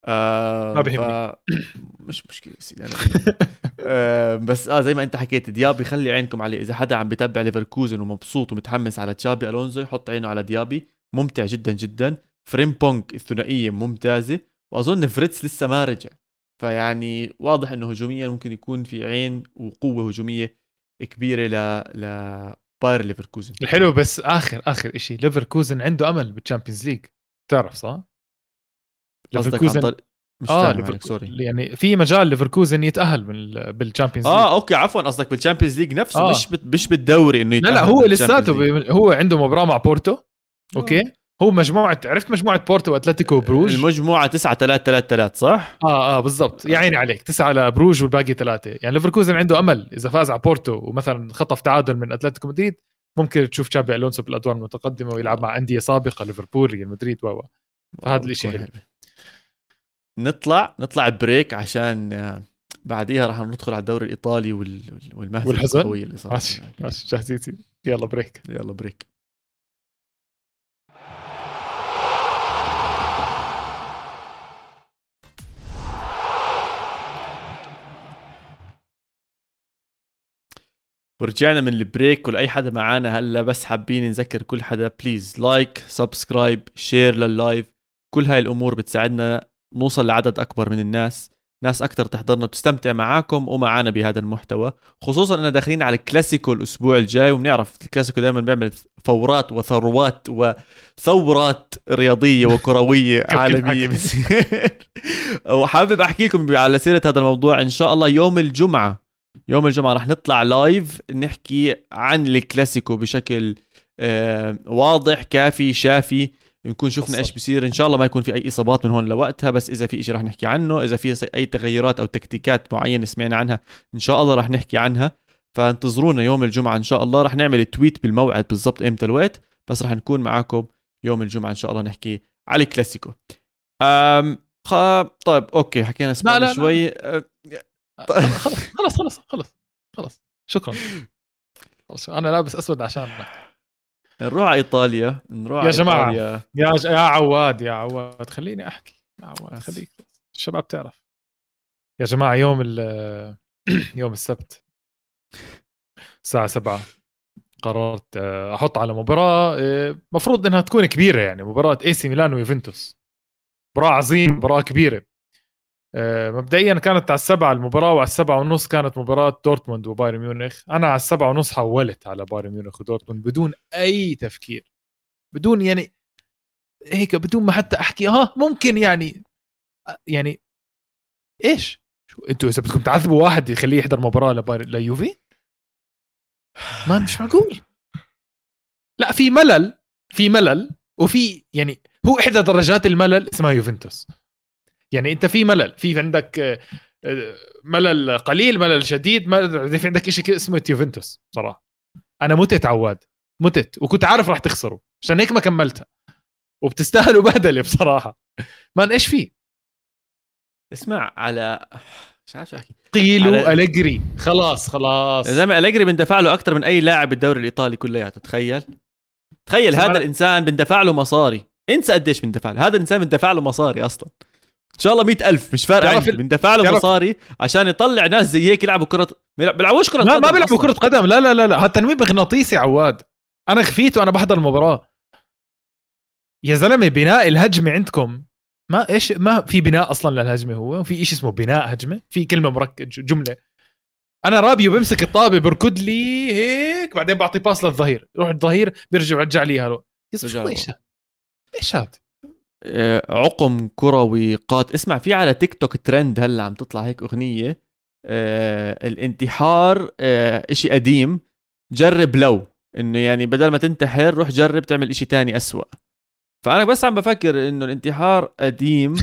آه ما بيهمني. (coughs) مش مشكلة سيدي أنا (laughs) آه بس آه زي ما أنت حكيت ديابي خلي عينكم عليه. إذا حدا عم بتابع ليفركوزن ومبسوط ومتحمس على تشابي ألونزو يحط عينه على ديابي. ممتع جدا جدا. فريمبونج الثنائية ممتازة. وأظن فريتز لسه ما رجع. فيعني واضح إنه هجوميا ممكن يكون في عين وقوة هجومية كبيرة ل ل باير ليفركوزن. الحلو بس آخر آخر شيء ليفركوزن عنده أمل بال Champions League. تعرف صح؟ طريق مش آه sorry. يعني في مجال ليفركوزن يتأهل من بال Champions League آه okay عفوا قصدك بال Champions League نفسه آه. مش بت... مش بالدوري إنه لا لا هو لساته. بي- هو عنده مباراة مع بورتو Okay؟ هو مجموعة عرفت مجموعة بورتو وأتلتيكو وبروج المجموعة 9 3 3 3 صح؟ آه آه بالضبط. يا عيني عليك تسعة على بروج والباقي ثلاثة يعني ليفركوزن عنده أمل. إذا فاز على بورتو ومثلا خطف تعادل من أتلتيكو مدريد ممكن تشوف تشابي ألونسو بالأدوار المتقدمة ويلعب مع أندية سابقة ليفربول ريال مدريد و فهذا حلو. حلوة. نطلع نطلع break عشان آه، بعديها راح ندخل على الدوري الإيطالي وال... والمهزله والحزن؟ القويه اللي صارت ماشي ماشي جاهزين. يلا break يلا break ورجعنا من ال break ولأي حدا معانا هلأ بس حابين نذكر كل حدا. please like subscribe share لل live كل هاي الأمور بتساعدنا نوصل لعدد أكبر من الناس. ناس أكثر تحضرنا وتستمتع معاكم ومعانا بهذا المحتوى. خصوصا إننا داخلين على الكلاسيكو الأسبوع الجاي وبنعرف الكلاسيكو دائما بيعمل فورات وثروات وثورات رياضية وكروية (laughs) عالمية. (laughs) وحابب أحكي لكم على سيرة هذا الموضوع إن شاء الله يوم الجمعة. يوم الجمعة رح نطلع live نحكي عن الكلاسيكو بشكل آه، واضح كافي شافي. نكون شفنا إيش بصير إن شاء الله ما يكون في أي إصابات من هون لوقتها بس إذا في شيء رح نحكي عنه إذا في أي تغيرات أو تكتيكات معينة سمعنا عنها إن شاء الله رح نحكي عنها. فانتظرونا يوم الجمعة إن شاء الله. رح نعمل tweet بالموعد بالضبط إمتى الوقت بس رح نكون معاكم يوم الجمعة إن شاء الله نحكي على الكلاسيكو. أم خ... طيب okay حكينا لا، لا. شوي. أه، خلص خلص خلص خلص خلص. شكرا. (laughs) خلص أنا لابس أسود عشان نروح على إيطاليا نروح يا على جماعة. إيطاليا. يا ج... يا عواد يا عواد خليني أحكي يا عواد خليك الشباب تعرف يا جماعة يوم ال (clears throat) يوم السبت الساعة 7 قررت آه، أحط على مباراة آه، مفروض إنها تكون كبيرة يعني مباراة إي سي ميلان ويوفنتوس مباراة عظيم مباراة كبيرة مبدئيا كانت على السبعة المباراة وعلى السبعة ونص كانت مباراة دورتموند وبايرن ميونخ. أنا على السبعة ونص حولت على بايرن ميونخ ودورتموند بدون أي تفكير. بدون يعني هيك بدون ما حتى أحكي. ها ممكن يعني يعني إيش؟ شو أنتوا إذا بدكم تعذبوا واحد يخليه يحضر مباراة لبايرن ليوفي؟ ما مش معقول. لا في ملل في ملل وفي يعني هو إحدى درجات الملل اسمها يوفنتوس. يعني انت في ملل في عندك آه، ملل قليل ملل شديد ملل في عندك شيء اسمه يوفنتوس صراحة. أنا متت عواد متت وكنت عارف راح تخسروا عشان هيك ما كملتها. وبتستاهلوا (laughs) بهدله بصراحة. ما إيش في؟ اسمع على مش عارف أحكي. قيلوا على- أليجري. خلاص خلاص. يا زلمة أليجري بندفع له أكثر من أي لاعب بالدوري الإيطالي كلياته تخيل. تخيل هذا الإنسان بندفع له مصاري. انسى قديش بندفع له هذا الإنسان بندفع له مصاري أصلا. إن شاء الله مئة ألف. مش فارقه تعرف عندي. بندفع له مصاري عشان يطلع ناس زي هيك يلعبوا كره ما بيلعبوش كرة لا ما بيلعبوا. كرة قدم. لا لا لا لا. هذا تنويم مغناطيسي عواد. أنا غفيت وأنا بحضر المباراة. يا زلمة بناء الهجمة عندكم ما إيش ما في بناء أصلا للهجمة هو. في شيء اسمه بناء هجمة. في كلمة مركب جملة. أنا رابيو بمسك الطابة بركض لي هيك بعدين بعطي pass للظهير. يروح الظهير بيرجع يرجع لي هلو. إيش هاد؟ إيش هاد؟ آه، عقم كروي قاتل اسمع في على تيك توك ترند هلا عم تطلع هيك أغنية آه الانتحار آه إشي قديم جرب لو. إنه يعني بدل ما تنتحر روح جرب تعمل إشي تاني أسوأ. فأنا بس عم بفكر إنه الانتحار قديم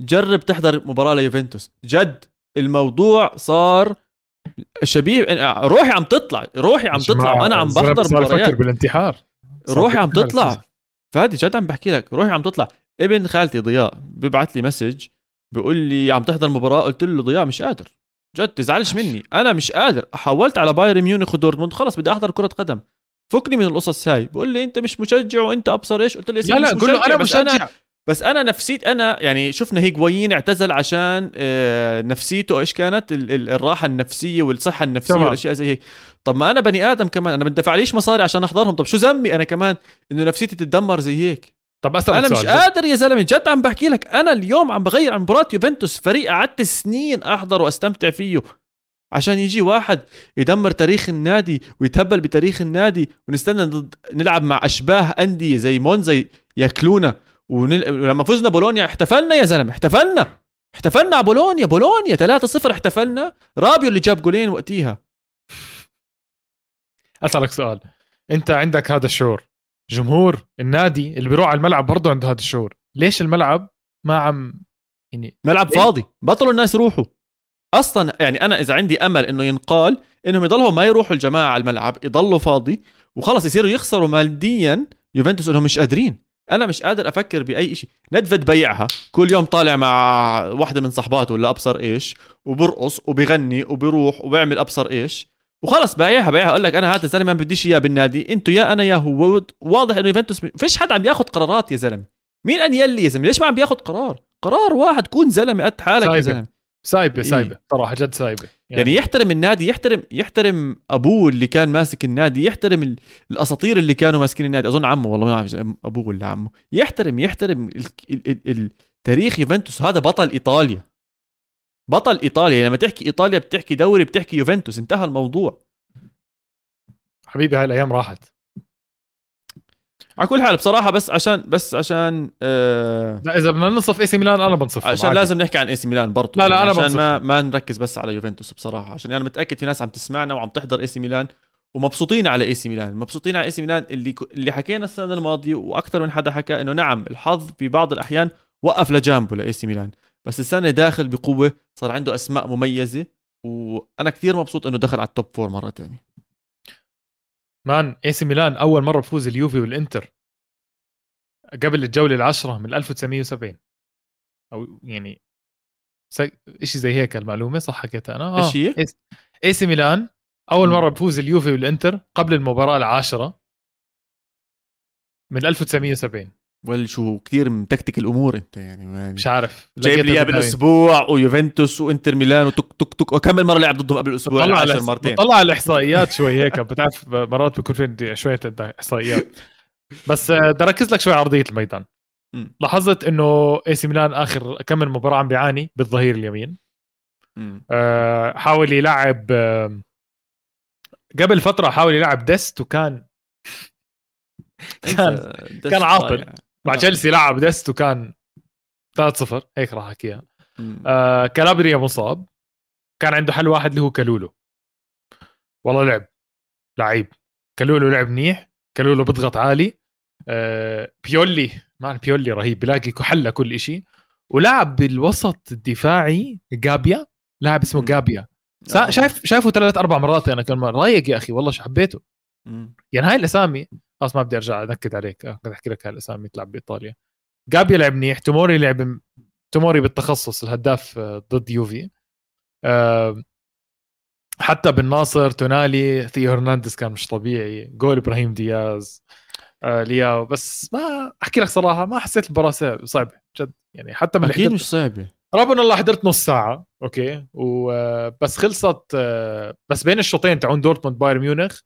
جرب تحضر مباراة ليوفنتوس. جد الموضوع صار شبيه روحي عم تطلع روحي عم تطلع. وأنا عم بحضر مباريات. بالانتحار. روحي عم تطلع. فادي جد عم بحكي لك روحي عم تطلع. ابن خالتي ضياء ببعث لي مسج بيقول لي عم تحضر مباراة قلت له ضياء مش قادر. جد تزعلش مني. أنا مش قادر. حولت على بايرن ميونخ ودورتموند خلص بدي أحضر كرة قدم. فكني من القصص هاي. بقول لي أنت مش مشجع وأنت أبصر إيش؟ قلت له يا سيدي لا لا قول له أنا بس أنا مشجع. بس أنا نفسيت أنا يعني شفنا هيجوايين اعتزل عشان آه، نفسيته إيش كانت؟ ال- ال- الراحة النفسية والصحة النفسية تمام. والأشياء زي هيك. طب ما أنا بني آدم كمان أنا بدفع ليش مصاري عشان أحضرهم. طب شو ذنبي أنا كمان إنه نفسيتي تتدمر زي هيك؟ طب أسألك أنا مش. قادر يا زلمة جد عم بحكي لك أنا اليوم عم بغير عن مباراه يوفنتوس فريق قعدت سنين أحضر وأستمتع فيه عشان يجي واحد يدمر تاريخ النادي ويتهبل بتاريخ النادي ونستنى ضد نلعب مع أشباه أندية زي مونزا ياكلونا ونل... ولما فزنا بولونيا احتفلنا يا زلمة احتفلنا احتفلنا على بولونيا بولونيا 3-0 احتفلنا رابيو اللي جاب جولين وقتيها أسألك سؤال أنت عندك هذا الشعور جمهور النادي اللي بيروح على الملعب برضه عنده هذا الشعور. ليش الملعب ما عم يعني ملعب؟ فاضي بطلوا الناس يروحوا. أصلا يعني أنا إذا عندي أمل إنه ينقال إنهم يضلوا ما يروحوا الجماعة على الملعب يضلوا فاضي وخلص يصيروا يخسروا ماديا يوفنتوس إنهم مش قادرين. أنا مش قادر أفكر بأي شيء ندفد بيعها. كل يوم طالع مع واحدة من صحباته ولا أبصر إيش وبرقص وبغني وبيروح وبيعمل أبصر إيش. وخلص بايعها بايعها أقول لك أنا هذا الزلمه ما بديش إياه بالنادي. إنتوا يا أنا يا هو. واضح إنه يوفنتوس فيش حد عم ياخذ قرارات يا زلمة. مين انيلي يا زلمة؟ ليش ما عم بياخذ قرار؟ قرار واحد كون زلمة قد حالك يا. زلمة. سايبه إيه. سايبه صراحة جد سايبه يعني يحترم النادي يحترم يحترم أبوه اللي كان ماسك النادي يحترم ال- الأساطير اللي كانوا ماسكين النادي. أظن عمه والله ما أعرف أبوه ولا عمه. يحترم يحترم ال... ال... ال... ال... تاريخ يوفنتوس. هذا بطل إيطاليا. بطل إيطاليا. لما تحكي إيطاليا بتحكي دوري بتحكي يوفنتوس. انتهى الموضوع. حبيبي هاي الأيام راحت. على كل حال بصراحة بس عشان بس عشان آه لا إذا بدنا ننصف إي سي ميلان أنا بنصف عشان لازم نحكي عن إي سي ميلان برضه لا، لا، أنا عشان بنصف. ما ما نركز بس على يوفنتوس بصراحة. عشان أنا متأكد في ناس عم تسمعنا وعم تحضر إي سي ميلان ومبسوطين على إي سي ميلان. مبسوطين على إي سي ميلان. اللي اللي حكينا السنة الماضية وأكثر من حدا حكى إنه نعم الحظ في بعض الأحيان وقف لجانبه لإي سي ميلان. بس السنة داخل بقوة صار عنده أسماء مميزة وأنا كثير مبسوط إنه دخل على ال top four مرة ثانية مان اي سي ميلان أول مرة بفوز اليوفي والإنتر قبل الجولة العشرة من 1970 أو يعني شيء زي هيك المعلومة صح حكيتها أنا؟ إيش هي؟ اي سي ميلان أول. مرة بفوز اليوفي والإنتر قبل المباراة العاشرة من 1970 ولا شو كثير متكتك الأمور أنت يعني, يعني مش عارف جايب لي بالدايم. بالأسبوع ويوفنتوس وإنتر ميلان وتك تك تك وكم مرة لعب ضدهم قبل الأسبوع بطلع 10 على مرتين بطلع على الإحصائيات شوي هيك (laughs) بتعرف مرات بيكون في عندي شوية إحصائيات بس آه، بدي أركز لك شوي على أرضية الميدان. لاحظت إنه إي سي ميلان آخر كم مباراة عم بيعاني بالظهير اليمين. آه، حاول يلعب آه، قبل فترة حاول يلعب دست وكان (laughs) كان كان عاطل. مع آه. تشيلسي لعب دست وكان 3-0 هيك راح أحكيها. آه كالابريا مصاب. كان عنده حل واحد اللي هو كالولو. والله لعب. لعيب. كالولو لعب منيح. كالولو بيضغط عالي. آه بيولي. مان بيولي رهيب. بلاقي حل كل إشي. ولعب بالوسط الدفاعي جابيا. لاعب اسمه. جابيا. آه. شايف شايفه ثلاث أربع مرات أنا كان رايق يا أخي. والله شو حبيته. يعني هاي الأسامي خلاص ما بدي أرجع انكد عليك. آه، بدي أحكي لك هاي الأسامي تلعب بإيطاليا. غابيا لعب منيح. توموري لعب توموري المتخصص الهداف آه، ضد يوفي. آه، حتى بن ناصر تونالي ثيو هرنانديز كان مش طبيعي. جول إبراهيم دياز آه لياو. بس ما أحكي لك صراحة ما حسيت المباراة صعب- صعبة جد. يعني حتى من أكيد مش صعبة. ربنا الله حضرت نص ساعة. أوكي. وبس خلصت آه، بس بين الشوطين تاعون دورتموند بايرن ميونخ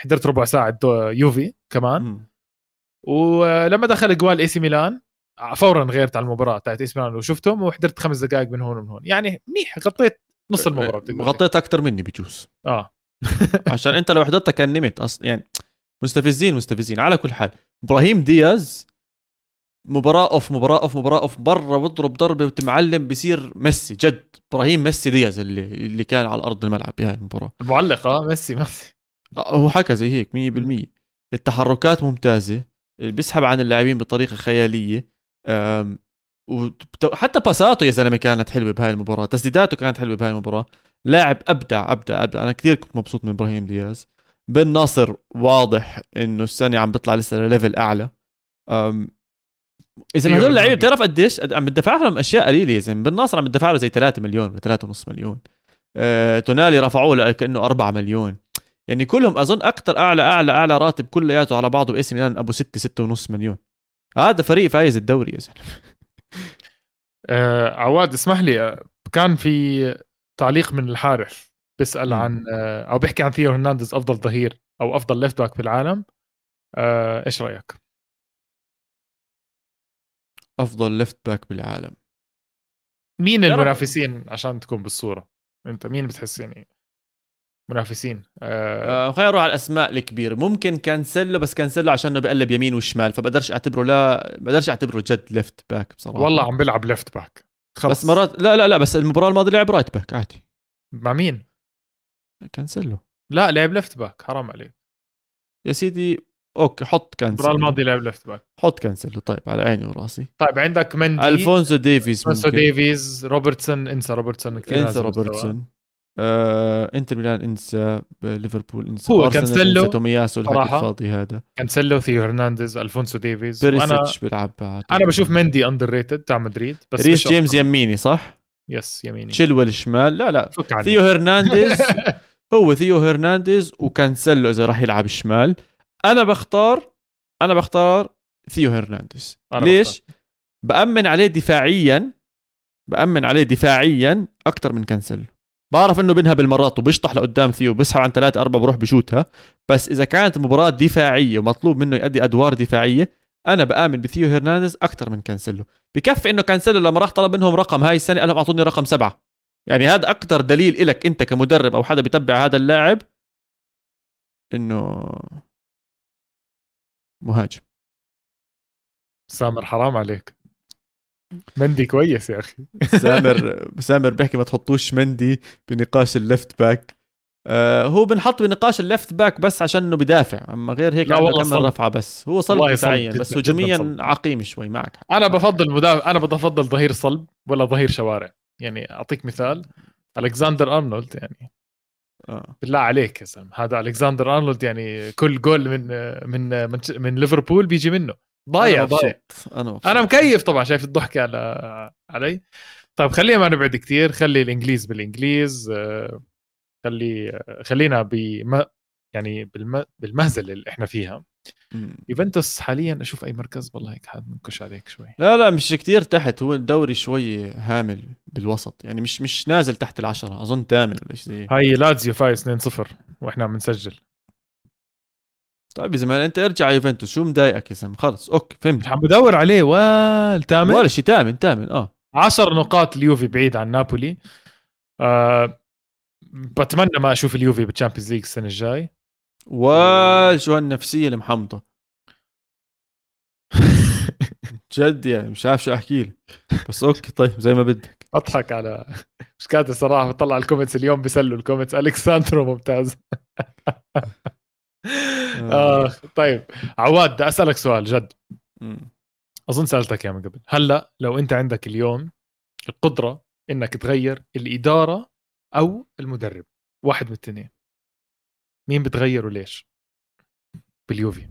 حضرت ربع ساعة دو- يوفي كمان. مم. ولما دخل جوال اي سي ميلان فورا غيرت على المباراة تاعت اي سي ميلان وشفتهم وحضرت خمس دقائق من هون ومن هون. يعني منيح غطيت نص تحكي. غطيت أكثر مني بجوز. آه. (laughs) عشان أنت لو حضرتها كان نمت. أصلا يعني مستفزين مستفزين. على كل حال إبراهيم دياز مباراة off مباراة off مباراة off برا بضرب ضربة وتمعلم بصير ميسي جد. إبراهيم ميسي دياز اللي اللي كان على أرض الملعب بهاي المباراة. المعلق آه ميسي ميسي. آه، هو حكى زي هيك 100% التحركات ممتازة بيسحب عن اللاعبين بطريقة خيالية. أم، وبت- حتى باساته يا زلمة كانت حلوة بهاي المباراة. تسديداته كانت حلوة بهاي المباراة. لاعب أبدع أبدع أبدع. أنا كثير كنت مبسوط من إبراهيم دياز. بن ناصر واضح إنه السنة عم بيطلع لسه لليفل أعلى. إذا أيوة، هدول اللعيبة. بتعرف قديش قد- عم بتدفع لهم أشياء قليلة يا زلمة. بن ناصر عم بتدفع له زي 3 مليون ولا 3.5 مليون. أه، تونالي رفعوه كأنه 4 مليون. يعني كلهم أظن أكثر أعلى أعلى أعلى راتب كلياته على بعضه باسم ميلان أبو 6 6.5 مليون هذا فريق فايز الدوري يا زلمة (laughs) آه عواد اسمح لي آه، كان في تعليق من الحارث بيسأل مم. عن آه أو بيحكي عن ثيو هرنانديز أفضل ظهير أو أفضل left back في العالم آه إيش رأيك؟ أفضل left back بالعالم مين المنافسين عشان تكون بالصورة؟ أنت مين بتحس يعني منافسين؟ آه آه خلينا نروح على الأسماء الكبيرة. ممكن كانسيلو بس كانسيلو عشانه بقلب يمين وشمال فبقدرش أعتبره لا بقدرش أعتبره جد left back بصراحة. والله عم بيلعب left back خلص. بس مرات لا لا لا بس المباراة الماضية لعب right back عادي. مع مين؟ كانسيلو. لا لعب left back حرام عليك. يا سيدي أوكي حط المباراة كانسيلو الماضية لعب left back حط كانسيلو طيب على عيني وراسي. طيب عندك مندي. ألفونسو ديفيز ألفونسو ديفيز روبرتسون إنسى روبرتسون كثير إنسى. روبرتسون. آه، انتر ميلان انسى ليفربول انسى هو انسى تومياسو الحكي. الفاضي هذا. كانسيلو ثيو هرنانديز ألفونسو ديفيز. بيريسيتش بيلعب بعد أنا بشوف مندي underrated تاع مدريد بس ريس جيمس. يميني صح؟ yes يميني. تشيلويل شمال لا لا. فك ثيو هرنانديز (laughs) هو ثيو هرنانديز وكانسيلو إذا راح يلعب شمال. أنا بختار أنا بختار ثيو هرنانديز. ليش؟ بأمن عليه دفاعيا بأمن عليه دفاعيا أكثر من كانسيلو. بعرف إنه بينها بالمرات وبيشطح لقدام ثيو بيسحب عن ثلاثة أربعة بروح بشوتها. بس إذا كانت مباراة دفاعية ومطلوب منه يؤدي أدوار دفاعية أنا بآمن بثيو هرنانديز أكثر من كانسيلو. بكفي إنه كانسيلو لما راح طلب منهم رقم هاي السنة قال لهم أعطوني رقم سبعة. يعني هذا أكثر دليل إلك أنت كمدرب أو حدا بيتبع هذا اللاعب إنه مهاجم. سامر حرام عليك. مندي كويس يا أخي سامر سامر بيحكي ما تحطوش مندي بنقاش ال left back آه هو بنحط بنقاش ال left back بس عشان إنه بدافع أما غير هيك لا عنده والله كم صلب. رفعة بس هو صلب دفاعيا بس جداً هجوميا صلب. عقيم شوي معك. أنا بفضل مدافع أنا بفضل ظهير صلب ولا ظهير شوارع يعني أعطيك مثال ألكساندر أرنولد يعني آه. بالله عليك يا زلمه هذا ألكساندر أرنولد يعني كل جول من من من, من ليفربول بيجي منه ضايع أنا مبسوط. أنا مبسوط. أنا مكيف طبعا شايف الضحكة على علي طيب خلينا ما نبعد كثير خلي الإنجليز بالإنجليز آه، خلي آه، خلينا بم يعني بالم... بالمهزله اللي إحنا فيها. يوفنتوس حاليا أشوف أي مركز والله هيك حد ننكش عليك شوي لا لا مش كتير تحت هو الدوري شوي هامل بالوسط يعني مش مش نازل تحت العشرة أظن ثامن ولا شيء زي. هاي لازيو فايز 2-0 وإحنا عم نسجل طيب يا زلمه أنت ارجع على يوفنتوس شو مضايقك يا زلمة؟ خلص أوكي فهمت. عم بدور عليه والثامن ولا شيء ثامن ثامن آه. 10 نقاط اليوفي بعيد عن نابولي. آه بتمنى ما أشوف اليوفي بال Champions League السنة الجاي. وشو هالنفسية المحمضه (laughs) جد يعني مش عارف شو أحكي لك. بس أوكي طيب زي ما بدك. أضحك على (laughs) مش قادر صراحة بطلع ال comments اليوم بيسلوا ال comments. الكساندرو ممتاز. (laughs) آه. طيب. عواد بدي أسألك سؤال جد. أظن سألتك إياه من قبل. هلأ لو أنت عندك اليوم القدرة إنك تغير الإدارة أو المدرب واحد من الاثنين مين بتغير وليش؟ باليوفي.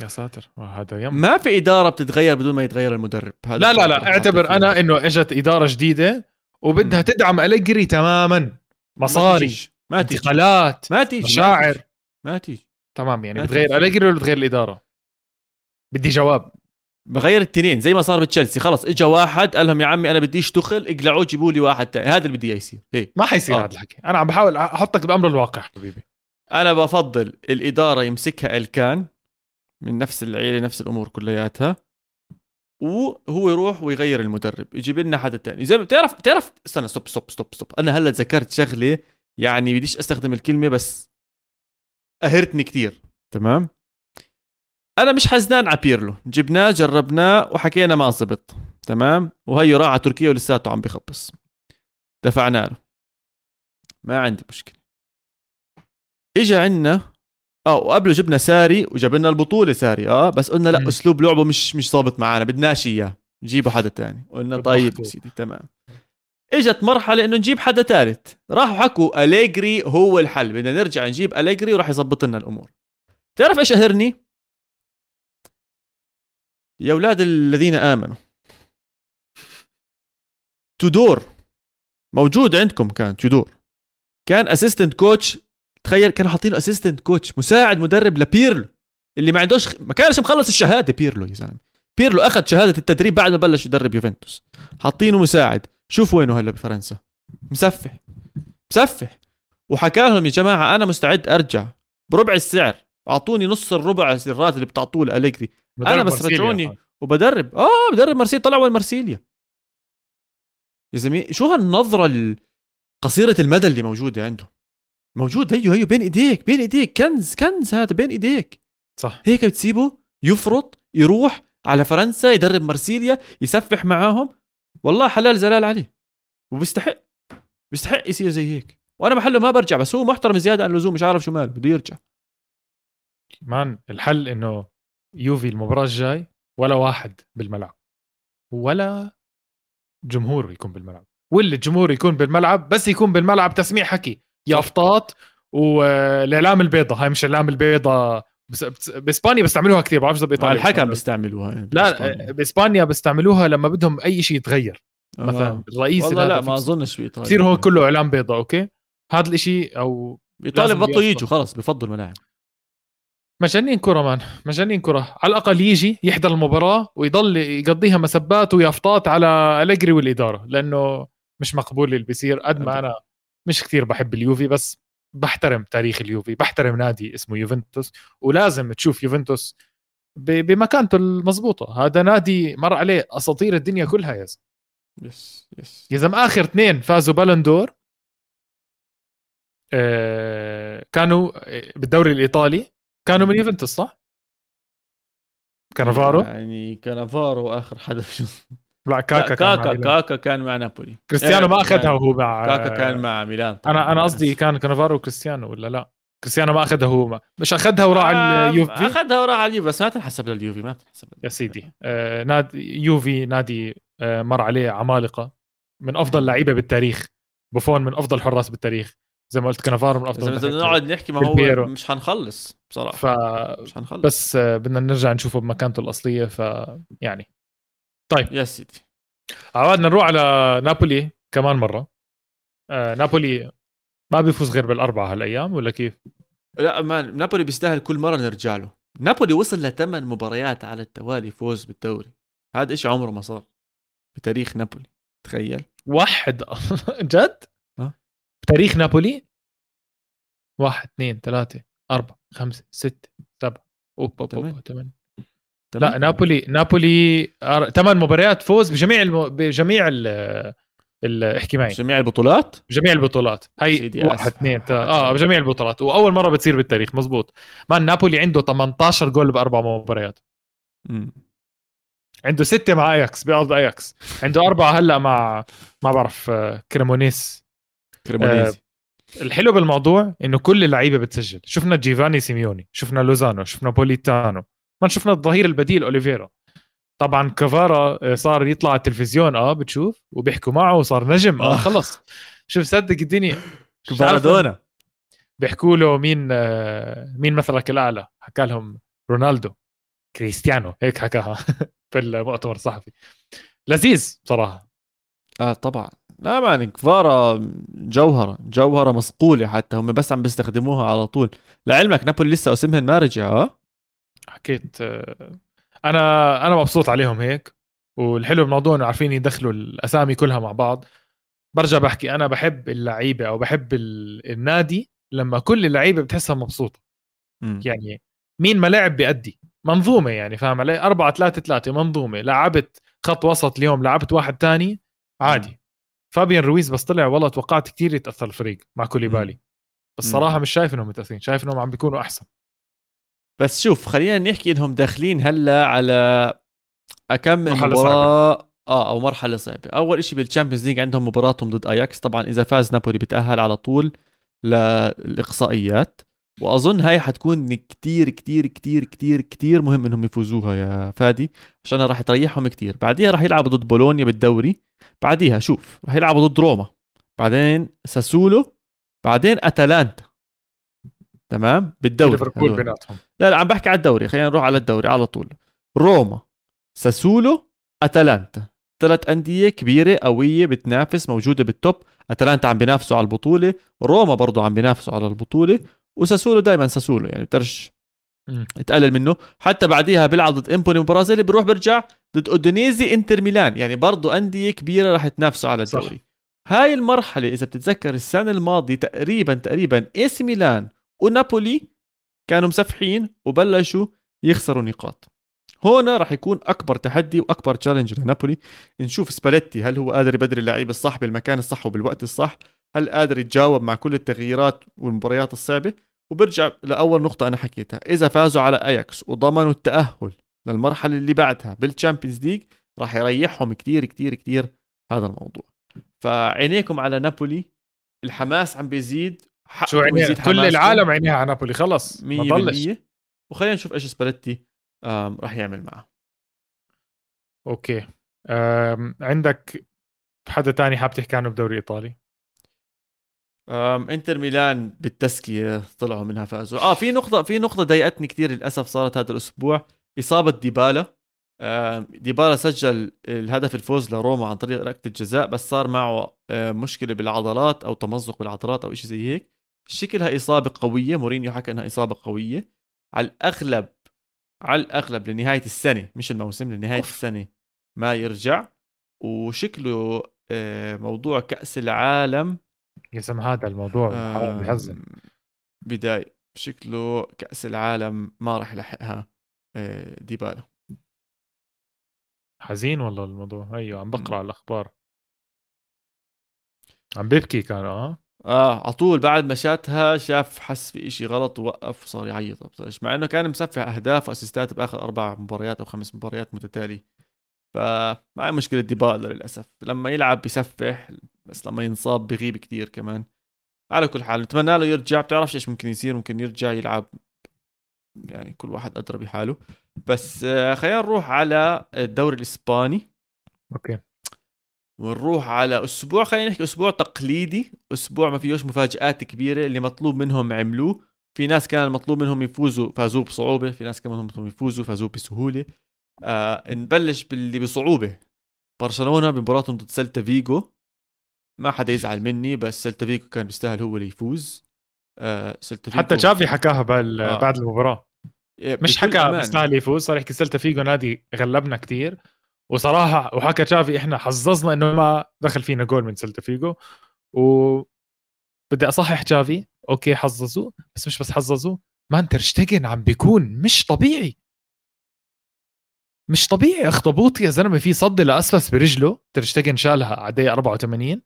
يا ساتر. هذا يم. ما في إدارة بتتغير بدون ما يتغير المدرب. هذا لا لا لا أعتبر. أنا إنه إجت إدارة جديدة وبدها. تدعم أليجري تماما. ما مصاري. ما تيجي. انتقالات. ما تيجي. مشاعر. ما تيجي. تمام يعني بتغير تيجي. أليجري ولا بتغير الإدارة؟ بدي جواب. بغير التنين زي ما صار بتشيلسي خلص اجى واحد قال لهم يا عمي أنا بديش تخل اقلعوه جيبوا لي واحد تاني. هذا اللي بدي إياه يصير. هيك. ما حيصير آه. هذا الحكي. أنا عم بحاول أحطك بأمر الواقع. حبيبي. أنا بفضل الإدارة يمسكها إلكان من نفس العيلة نفس الأمور كلياتها. وهو يروح ويغير المدرب يجيب لنا حدا تاني. زي ما بتعرف بتعرف استنى stop stop stop stop أنا هلأ ذكرت شغلة يعني بديش أستخدم الكلمة بس قهرتني كثير تمام؟ أنا مش حزنان على بيرلو. جبناه جربناه وحكينا ما زبط تمام؟ وهي راح على تركيا ولساته عم بخبص. دفعنا له. ما عندي مشكلة. اجى عندنا آه وقبله جبنا ساري وجاب لنا البطولة ساري. آه بس قلنا لا. أسلوب لعبه مش مش ظابط معنا بدناش إياه. نجيبه حدا تاني. قلنا طيب بضحكوا. سيدي تمام. إجت مرحلة إنه نجيب حدا ثالث راحوا حكوا أليجري هو الحل. بدنا نرجع نجيب أليجري وراح يظبط لنا الأمور. تعرف إيش قهرني يا أولاد الذين آمنوا. تودور. موجود عندكم كان تودور. كان assistant coach تخيل كانوا حاطينه assistant coach مساعد مدرب لبيرلو اللي ما عندوش ما كانش مخلص الشهادة بيرلو يا زلمة. بيرلو أخذ شهادة التدريب بعد ما بلش يدرب يوفنتوس. حاطينه مساعد. شوف وينه هلا بفرنسا. مسفح. مسفح. وحكى لهم يا جماعة أنا مستعد أرجع. بربع السعر. أعطوني نص الربع الراتب اللي بتعطوه لأليجري. أنا بس. رجعوني. وبدرب. آه بدرب مرسيل طلع وين مرسيليا يا زلمة شو هالنظرة ال- قصيرة المدى اللي موجودة عنده موجود. هيو هيو بين إيديك بين إيديك. كنز كنز هذا بين إيديك. صح. هيك بتسيبه يفرط يروح على فرنسا يدرب مرسيليا يسفح معاهم. والله حلال زلال عليه وبيستحق بيستحق يصير زي هيك. وأنا محله ما برجع بس هو محترم زيادة عن اللزوم مش عارف شو ماله بده يرجع. مان الحل إنه يوفي المباراة الجاي ولا واحد بالملعب. ولا جمهور يكون بالملعب. واللي الجمهور يكون بالملعب بس يكون بالملعب تسميع حكي. يافطات والاعلام البيضاء هاي مش إعلام البيضاء بس بإسبانيا بيستعملوها كثير بعرفش بإيطاليا الحكم بيستعملوها. بيستعملوها لا بإسبانيا. بيستعملوها لما بدهم أي شيء يتغير. مثلا آه. الرئيس والله لا ما أظنش بإيطاليا. بصير هون كله إعلام بيضاء أوكي؟ هذا الإشي أو ببطلوا بيحصل. يجوا خلص بفضلوا الملاعب. مجانين كرة man. مجانين كرة. على الأقل يجي يحضر المباراة ويضل يقضيها مسبات ويافطات على أليجري والإدارة لأنه مش مقبول اللي بيصير قد ما أنا مش كثير بحب اليوفي بس بحترم تاريخ اليوفي بحترم نادي اسمه يوفنتوس ولازم تشوف يوفنتوس بمكانته المضبوطة. هذا نادي مر عليه أساطير الدنيا كلها يا زلمة. yes yes. يا زلمة آخر اثنين فازوا بالون دور آه، كانوا بالدوري الإيطالي. كانوا من يوفنتوس صح؟ كانافارو؟ يعني كانافارو آخر حدا لا كاكا كاكا كان مع كاكا, كان مع نابولي. كريستيانو إيه، ما أخذها وهو مع كاكا كان مع ميلان. طبعاً. أنا أنا قصدي كان كانافارو وكريستيانو ولا لا؟ كريستيانو ما أخذها هو ما. مش أخذها وراح على آه، اليوفي أخذها وراح على اليوفي بس ما تنحسب لليوفي ما تنحسب يا سيدي آه نادي يوفي نادي آه مر عليه عمالقة. من أفضل لعيبة بالتاريخ. بوفون من أفضل حراس بالتاريخ. زي ما قلت كانافارو من إذا افضل بدنا بالتاريخ. نقعد نحكي ما. هو مش حنخلص بصراحة. ف مش حنخلص. بس آه بدنا نرجع نشوفه بمكانته الأصلية ف يعني طيب. يا سيدي. عوادنا نروح على نابولي كمان مرة. آه نابولي ما بيفوز غير بالأربعة هالأيام ولا كيف؟ لا ما نابولي بيستاهل كل مرة نرجع له. نابولي وصل لثمان مباريات على التوالي فوز بالدوري. هذا إشي عمره ما صار بتاريخ نابولي تخيل. واحد. (laughs) جد؟ آه بتاريخ نابولي؟ واحد اثنين ثلاثة أربعة خمسة ستة سبعة. أوب أوب أوب لا نابولي نابولي ثمان مباريات فوز بجميع الم... بجميع ال... ال... احكي معي جميع البطولات. جميع البطولات هي واحد اثنين آه بجميع البطولات. وأول مرة بتصير بالتاريخ مزبوط. man نابولي عنده 18 جول بأربع مباريات. م. عنده ستة مع اياكس بأرض اياكس عنده أربعة هلا مع ما بعرف آه، كريمونيس. كريمونيس. آه الحلو بالموضوع إنه كل اللعيبة بتسجل. شفنا جيفاني سيميوني شفنا لوزانو شفنا بوليتانو. ما شفنا الظهير البديل أوليفيرا. طبعا كفارا آه، صار يطلع على التلفزيون آه بتشوف وبيحكوا معه وصار نجم آه, آه. خلص. شوف صدق الدنيا. (laughs) مارادونا. بيحكوا له مين مين مثلك الأعلى؟ حكى لهم رونالدو. كريستيانو. هيك حكاها. (laughs) في المؤتمر الصحفي. لذيذ بصراحه آه طبعا. لا مان كفارا جوهرة جوهرة مصقوله حتى. هم بس عم بيستخدموها على طول. لعلمك نابولي لسه اسمهم ما رجع آه؟ حكيت أنا أنا مبسوط عليهم هيك والحلو بالموضوع إنه عارفين يدخلوا الأسامي كلها مع بعض. برجع بحكي أنا بحب اللعيبة أو بحب النادي لما كل اللعيبة بتحسها مبسوطة. م. يعني مين ما لعب بيأدي. منظومة يعني فاهم علي؟ 4 3 3 منظومة. لعبت خط وسط اليوم لعبت واحد تاني عادي. فابيان رويز بس طلع والله توقعت كثير يتأثر الفريق مع كوليبالي. بس صراحة مش شايف إنهم متأثرين شايف إنهم عم بيكونوا أحسن. بس شوف خلينا نحكي إنهم داخلين هلأ على أكم مباراة. آه أو مرحلة صعبة. أول شيء بال Champions League عندهم مباراتهم ضد اياكس طبعا إذا فاز نابولي بتأهل على طول للإقصائيات. وأظن هاي حتكون كتير كتير كتير كتير كتير مهم إنهم يفوزوها يا فادي عشان راح تريحهم كتير. بعديها راح يلعبوا ضد بولونيا بالدوري. بعديها شوف راح يلعبوا ضد روما. بعدين ساسولو. بعدين أتلانتا. تمام؟ بالدوري ليفربول بيناتهم. لا لا عم بحكي على الدوري خلينا نروح على الدوري على طول. روما ساسولو أتلانتا. ثلاث أندية كبيرة قوية بتنافس موجودة بال top أتلانتا عم بينافسوا على البطولة. روما برضو عم بينافسوا على البطولة. وساسولو دائما ساسولو يعني بتقدرش تقلل منه. حتى بعديها بيلعب ضد امبولي برازيلي بيروح بيرجع ضد اودونيزي إنتر ميلان. يعني برضو أندية كبيرة راح تنافسوا على الدوري. صح. هاي المرحلة إذا بتتذكر السنة الماضية تقريبا تقريبا AC ميلان ونابولي كانوا مسفحين وبلشوا يخسروا نقاط. هون راح يكون أكبر تحدي وأكبر challenge لنابولي. نشوف سباليتي هل هو قادر يبدل اللعيبه الصح بالمكان الصح وبالوقت الصح؟ هل قادر يتجاوب مع كل التغييرات والمباريات الصعبة؟ وبرجع لأول نقطة أنا حكيتها. إذا فازوا على أياكس وضمنوا التأهل للمرحلة اللي بعدها بال Champions League راح يريحهم كثير كثير كثير هذا الموضوع. فعينيكم على نابولي. الحماس عم بيزيد شو عينيها؟ كل العالم عينيها على نابولي خلص ما ضلش. وخلينا نشوف إيش سباليتي راح يعمل معه. أوكي. عندك حدا تاني حاب تحكي عنه بدوري إيطالي؟ إنتر ميلان بالتسكية طلعوا منها فازوا. آه في نقطة في نقطة ضايقتني كثير للأسف صارت هذا الأسبوع. إصابة ديبالا. ديبالا سجل الهدف الفوز لروما عن طريق ركلة الجزاء بس صار معه مشكلة بالعضلات أو تمزق بالعضلات أو شيء زي هيك. شكلها إصابة قوية مورينيو حكى إنها إصابة قوية. على الأغلب على الأغلب لنهاية السنة مش الموسم لنهاية أوف. السنة ما يرجع. وشكله موضوع كأس العالم. يا هذا الموضوع بحزن بداية. شكله كأس العالم ما راح يلحقها آه، ديبالا. حزين والله الموضوع. أيوه عم بقرأ الأخبار. عم بيبكي كان آه. آه على طول بعد ما شاتها شاف حس في إشي غلط ووقف وصار يعيط. مع إنه كان مسفح أهداف وأسيستات بآخر أربع مباريات أو خمس مباريات متتاليه فما مشكلة ديبالا للأسف. لما يلعب بيسفح بس لما ينصاب بغيب كثير كمان. على كل حال نتمنى له يرجع. بتعرفش إيش ممكن يصير؟ ممكن يرجع يلعب يعني كل واحد أدرى بحاله. بس آه، خلينا نروح على الدوري الإسباني. أوكي. ونروح على أسبوع خلينا نحكي أسبوع تقليدي أسبوع ما فيهوش مفاجآت كبيرة اللي مطلوب منهم عملوه. في ناس كان المطلوب منهم يفوزوا فازوا بصعوبة في ناس كمان منهم يفوزوا فازوا بسهولة. آه نبلش باللي بصعوبة. برشلونة بمباراتهم ضد سلتا فيجو. ما حدا يزعل مني بس سلتا فيجو كان بيستاهل هو اللي يفوز. آه سلتا فيجو حتى تشافي حكاها آه. بعد المباراة. إيه، مش حكى بيستاهل يفوز. صار يحكي سلتا فيجو نادي غلبنا كثير وصراحة وحكى تشافي إحنا حظظنا إنه ما دخل فينا جول من سلتا فيجو. و بدي أصحح جافي أوكي حظظوا بس مش بس حظظوا man تير شتيجن عم بيكون مش طبيعي. مش طبيعي اخطبوط يا زلمة في صد لاسباس برجله. تير شتيجن شالها على دقيقه 84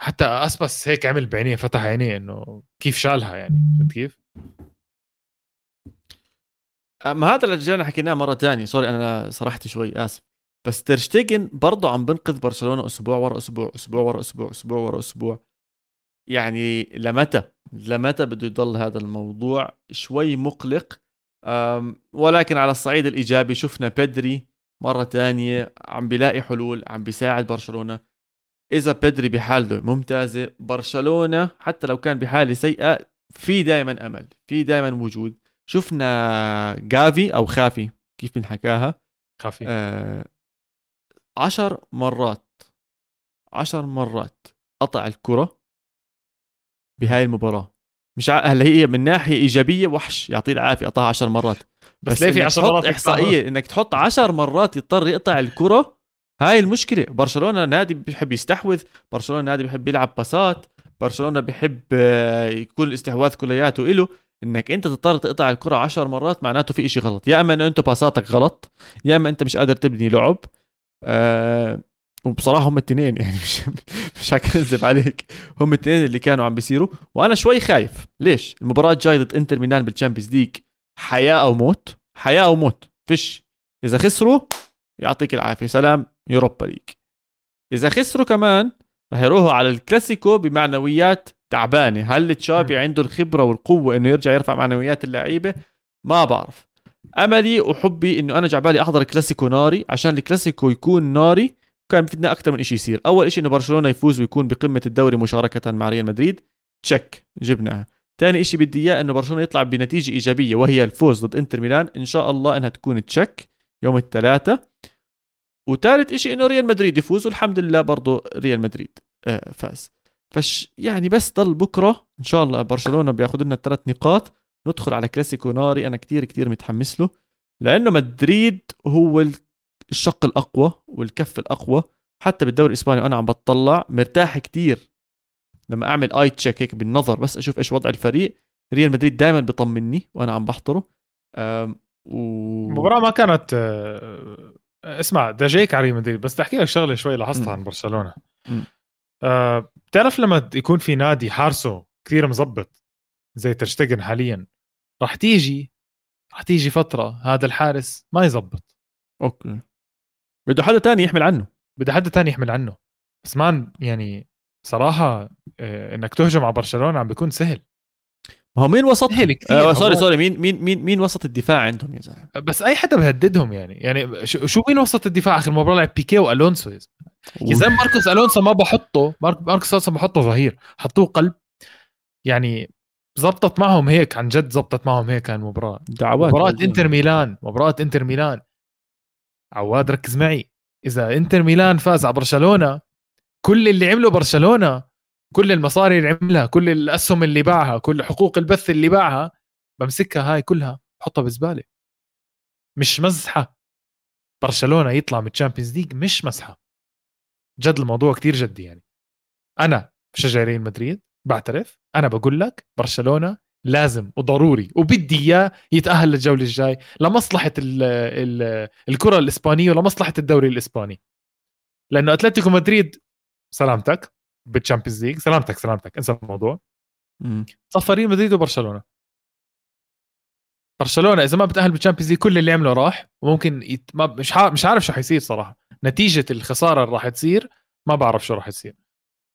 حتى اسباس هيك عمل بعينيه فتح عينيه إنه كيف شالها يعني فهمت كيف؟ ما هذا اللي رجعنا حكيناه مرة ثانية سوري أنا صرحت شوي آسف. بس ترشتيجن برضه عم بنقذ برشلونة أسبوع ورا أسبوع أسبوع ورا أسبوع أسبوع ورا أسبوع. يعني لمتى؟ لمتى بده يضل هذا الموضوع شوي مقلق؟ ولكن على الصعيد الإيجابي شفنا بيدري مرة ثانية عم بيلاقي حلول عم بيساعد برشلونة. إذا بيدري بحالته ممتازة برشلونة حتى لو كان بحالة سيئة في دائما أمل في دائما وجود. شفنا جافي أو خافي كيف بنحكاها؟ خافي. آه عشر مرات عشر مرات قطع الكرة بهاي المباراة. مش هلأ هي من ناحية إيجابية وحش يعطيه العافية قطعها عشر مرات. بس, بس ليه في 10 مرات إحصائية إنك تحط عشر مرات يضطر يقطع الكرة هاي المشكلة. برشلونة نادي بيحب يستحوذ برشلونة نادي بيحب يلعب باسات برشلونة بيحب آه، يكون الاستحواذ كلياته إله. إنك أنت تضطر تقطع الكرة عشر مرات معناته في إشي غلط. يا أما إنه انت باساتك غلط يا أما أنت مش قادر تبني لعب آه وبصراحة هم الاثنين (laughs) يعني مش مش حكذب عليك. هم الاثنين اللي كانوا عم بيصيروا. وأنا شوي خايف. ليش؟ المباراة الجايه ضد إنتر ميلان بال Champions League حياة أو موت؟ حياة أو موت. فيش. إذا خسروا يعطيك العافية. سلام. Europa League إذا خسروا كمان رح يروحوا على الكلاسيكو بمعنويات تعبانة. هل تشافي عنده الخبرة والقوة إنه يرجع يرفع معنويات اللعيبة؟ ما بعرف. أملي وحبي إنه أنا جاي عبالي أحضر كلاسيكو ناري عشان الكلاسيكو يكون ناري كان بدنا أكثر من شيء يصير. أول شيء إنه برشلونة يفوز ويكون بقمة الدوري مشاركة مع ريال مدريد. check جبناها. ثاني شيء بدي إياه إنه برشلونة يطلع بنتيجة إيجابية وهي الفوز ضد إنتر ميلان. إن شاء الله إنها تكون check يوم الثلاثاء وثالث شيء إنه ريال مدريد يفوز. والحمد لله برضه ريال مدريد آه، فاز. فش يعني بس ضل بكرة إن شاء الله برشلونة بياخذ لنا الثلاث نقاط ندخل على كلاسيكو ناري أنا كثير كثير متحمس له لأنه مدريد هو الشق الأقوى والكفة الأقوى حتى بالدوري الإسباني وأنا عم بتطلع مرتاح كثير لما أعمل اي check هيك بالنظر بس أشوف إيش وضع الفريق ريال مدريد دائما بيطمني وأنا عم بحضره. و... المباراه ما كانت آه، اسمع ديجيك على ريال مدريد بس أحكي لك شغلة شوي لاحظتها عن برشلونة. أه بتعرف لما يكون في نادي حارسه كثير مزبط زي تير شتيجن حاليا راح تيجي راح تيجي فترة هذا الحارس ما يزبط أوكي. بده حدا تاني يحمل عنه. بده حدا تاني يحمل عنه. بس man يعني صراحة آه، إنك تهجم على برشلونة عم بيكون سهل. ما هو مين وسط؟ سهل كثير. آه sorry sorry مين مين مين مين وسط الدفاع عندهم يا زلمة؟ بس أي حدا بهددهم يعني. يعني شو مين وسط الدفاع؟ آخر مباراة لعب بيكي وألونسو يا زلمه ماركوس ألونسو ما بحطه ماركوس ألونسو بحطه ظهير حطوه قلب. يعني زبطت معهم هيك عن جد زبطت معهم هيك المباراه دعوات مباراة إنتر ميلان مباراة إنتر ميلان. عواد ركز معي. إذا إنتر ميلان فاز على برشلونة كل اللي عمله برشلونة كل المصاري اللي عملها كل الأسهم اللي باعها كل حقوق البث اللي باعها بمسكها هاي كلها بحطها بزبالة. مش مزحة. برشلونة يطلع من ال Champions League مش مزحة جد الموضوع كتير جدي يعني. أنا بشجع ريال مدريد بعترف أنا بقول لك برشلونة لازم وضروري وبدي إياه يتأهل للجولة الجاي لمصلحة ال ال الكرة الإسبانية ولمصلحة الدوري الإسباني. لأنه أتلتيكو مدريد سلامتك بال Champions League سلامتك سلامتك انسى الموضوع. صفى ريال مدريد وبرشلونة. برشلونة إذا ما بتأهل بال Champions League كل اللي عمله راح وممكن يت... ما مش عارف مش عارف شو حيصير صراحة. نتيجة الخسارة اللي راح تصير ما بعرف شو راح يصير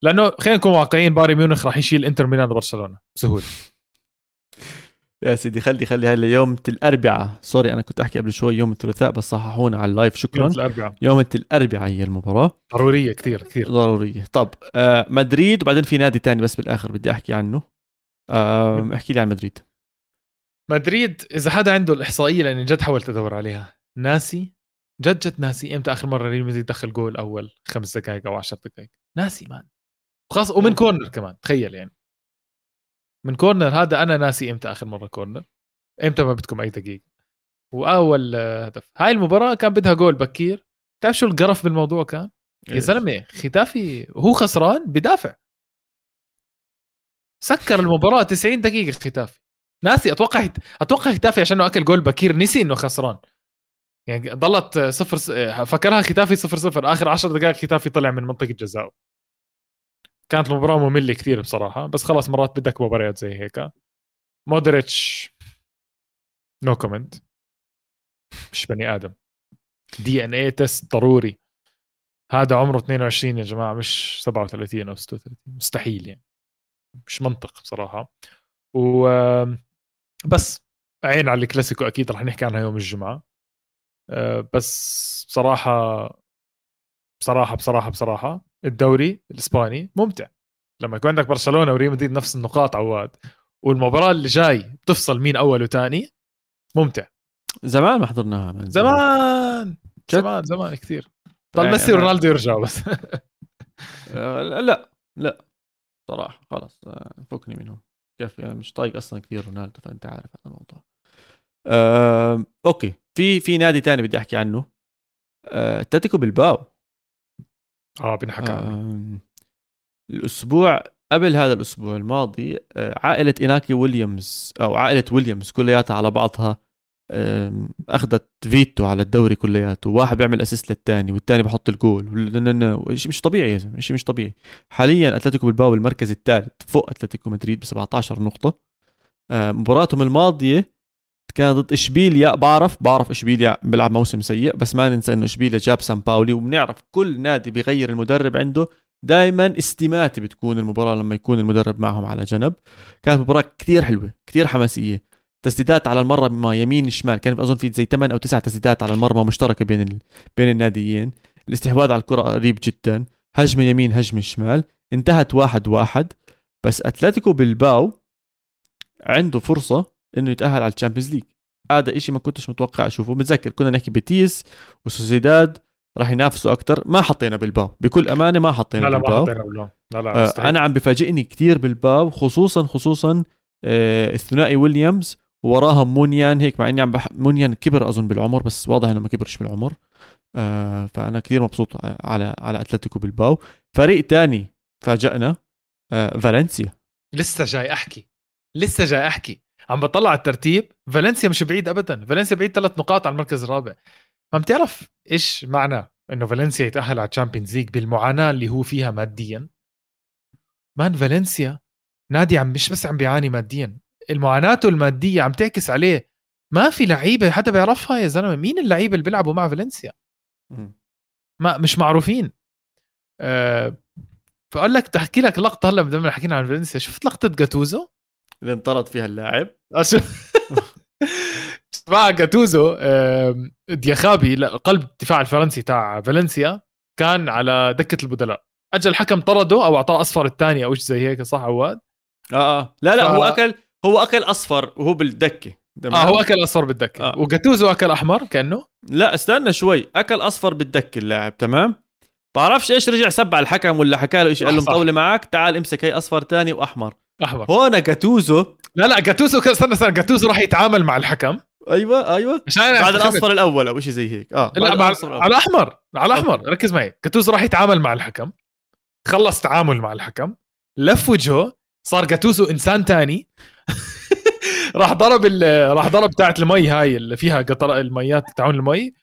لأنه خلينا نكون واقعيين بايرن ميونخ راح يشيل إنتر ميلان وبرشلونة. بسهولة. (laughs) يا سيدي خلي خلي هلا يوم الأربعاء. sorry أنا كنت أحكي قبل شوي يوم الثلاثاء بس صححونا على ال live. شكرا. يوم الأربعاء. يوم الأربعاء هي المباراة. ضرورية كثير كثير. ضرورية. طب آه مدريد وبعدين في نادي تاني بس بالآخر بدي أحكي عنه. آه احكي لي عن مدريد. مدريد إذا حدا عنده الإحصائية لأني جد حاولت أدور عليها. ناسي؟ جد جد ناسي إمتى آخر مرة ريال مدريد دخل جول أول خمس دقائق أو عشر دقائق ناسي man. وخاص ومن كورنر كمان تخيل يعني. من كورنر هذا أنا ناسي إمتى آخر مرة كورنر. إمتى ما بدكم أي دقيقة. وأول هدف. هاي المباراة كان بدها جول بكير. تعرف شو القرف بالموضوع كان؟ يا زلمة ختافي هو خسران بدافع. سكر المباراة 90 دقيقة ختافي. ناسي أتوقع أتوقع ختافي عشان أكل جول بكير نسي إنه خسران. يعني ضلت صفر فكرها ختافي صفر صفر. آخر 10 دقائق ختافي طلع من منطقة جزاء كانت المباراه مملة كثير بصراحة بس خلاص مرات بدك مباريات زي هيك. مودريتش no comment مش بني آدم. DNA test ضروري. هذا عمره 22 يا جماعة مش 37 أو 36 مستحيل يعني. مش منطق بصراحة. و بس عين على الكلاسيكو أكيد رح نحكي عنها يوم الجمعة. بس بصراحة بصراحة بصراحة بصراحة الدوري الإسباني ممتع. لما يكون عندك برشلونة وريال مدريد نفس النقاط عواد والمباراة اللي جاي بتفصل مين أول وثاني ممتع. زمان ما حضرناها من زمان. زمان زمان كثير. ضل يعني ميسي ورونالدو يرجعوا بس. آه، لا لا. صراحة خلاص آه، فكني منهم. كيف يعني مش طايق أصلا كثير رونالدو فأنت عارف هذا الموضوع. أه، أوكي. في في نادي تاني بدي أحكي عنه. أتلتيكو أه، بالباو آه بنحكى عنه. الأسبوع قبل هذا الأسبوع الماضي عائلة إيناكي ويليامز أو عائلة ويليامز كلياتها على بعضها أخذت فيتو على الدوري كلياته. واحد بيعمل assist للثاني والثاني بحط الجول. شيء مش طبيعي يا زلمة شيء مش طبيعي. حاليا أتلتيكو بلباو المركز الثالث فوق أتلتيكو مدريد ب 17 نقطه مباراتهم الماضية كانت ضد إشبيليا بعرف بعرف إشبيليا بيلعب موسم سيء بس ما ننسى إنه إشبيليا جاب سامباولي وبنعرف كل نادي بيغير المدرب عنده. دائما استماتة بتكون المباراة لما يكون المدرب معهم على جنب. كانت مباراة كثير حلوة كثير حماسية. تسديدات على المرمى يمين شمال كان أظن في زي 8 أو 9 تسديدات على المرمى مشتركة بين ال... بين الناديين. الاستحواذ على الكرة قريب جدا. هجمة يمين هجمة شمال. انتهت واحد واحد. بس أتلتيكو بلباو عنده فرصة إنه يتأهل على ال Champions League. هذا إشي ما كنتش متوقع أشوفه. متذكر كنا نحكي بيتيس وسوسيداد راح ينافسوا أكثر ما حطينا بالباو بكل أمانة ما حطينا لا لا بالباو ما حطينا لا لا آه أنا عم بفاجئني كثير بالباو خصوصا خصوصا آه الثنائي ويليامز وراهم مونيان هيك مع إني عم بح... مونيان كبر أظن بالعمر بس واضح إنه ما كبرش بالعمر. آه فأنا كثير مبسوط على على أتلتيكو بالباو فريق تاني فاجأنا آه فالنسيا. لسه جاي أحكي. لسه جاي أحكي. عم بطلع الترتيب. فالنسيا مش بعيد ابدا. فالنسيا بعيد ثلاث نقاط على المركز الرابع. ما بتعرف إيش معنى إنه فالنسيا يتأهل على ال Champions League بالمعاناة اللي هو فيها ماديا؟ man فالنسيا نادي عم مش بس عم بيعاني ماديا. المعاناه المادية عم تعكس عليه. ما في لعيبة حدا بيعرفها يا زلمة. مين اللعيبة اللي بيلعبوا مع فالنسيا؟ ما مش معروفين. أه فقال لك تحكي لك لقطة هلا بدنا حكينا عن فالنسيا. شفت لقطة جاتوزو؟ اللي انطرد فيها اللاعب. (laughs) مع جاتوزو دياخابي قلب الدفاع الفرنسي تاع فالنسيا كان على دكة البدلاء. اجى الحكم طرده أو أعطاه أصفر الثاني أو شيء زي هيك صح عواد؟ آه آه. لا لا ف... هو أكل هو أكل أصفر وهو بالدكة. آه هو أكل أصفر بالدكة. آه. وجاتوزو أكل أحمر كأنه؟ لا استنى شوي. أكل أصفر بالدكة اللاعب تمام؟ بعرفش إيش رجع سب على الحكم ولا حكى له شيء قال له مطولة معك تعال امسك هي أصفر ثاني وأحمر. أحمر. هون جاتوزو. لا لا جاتوزو استنى استنى جاتوزو راح يتعامل مع الحكم. أيوه أيوه. بعد الأصفر الأول أو شيء زي هيك. آه لا مع على الأحمر على الأحمر. ركز معي. جاتوزو راح يتعامل مع الحكم. خلص تعامل مع الحكم. لف وجهه. صار جاتوزو إنسان تاني. (laughs) راح ضرب راح ضرب بتاعت المي هاي اللي فيها قطر الميات تاعون المي.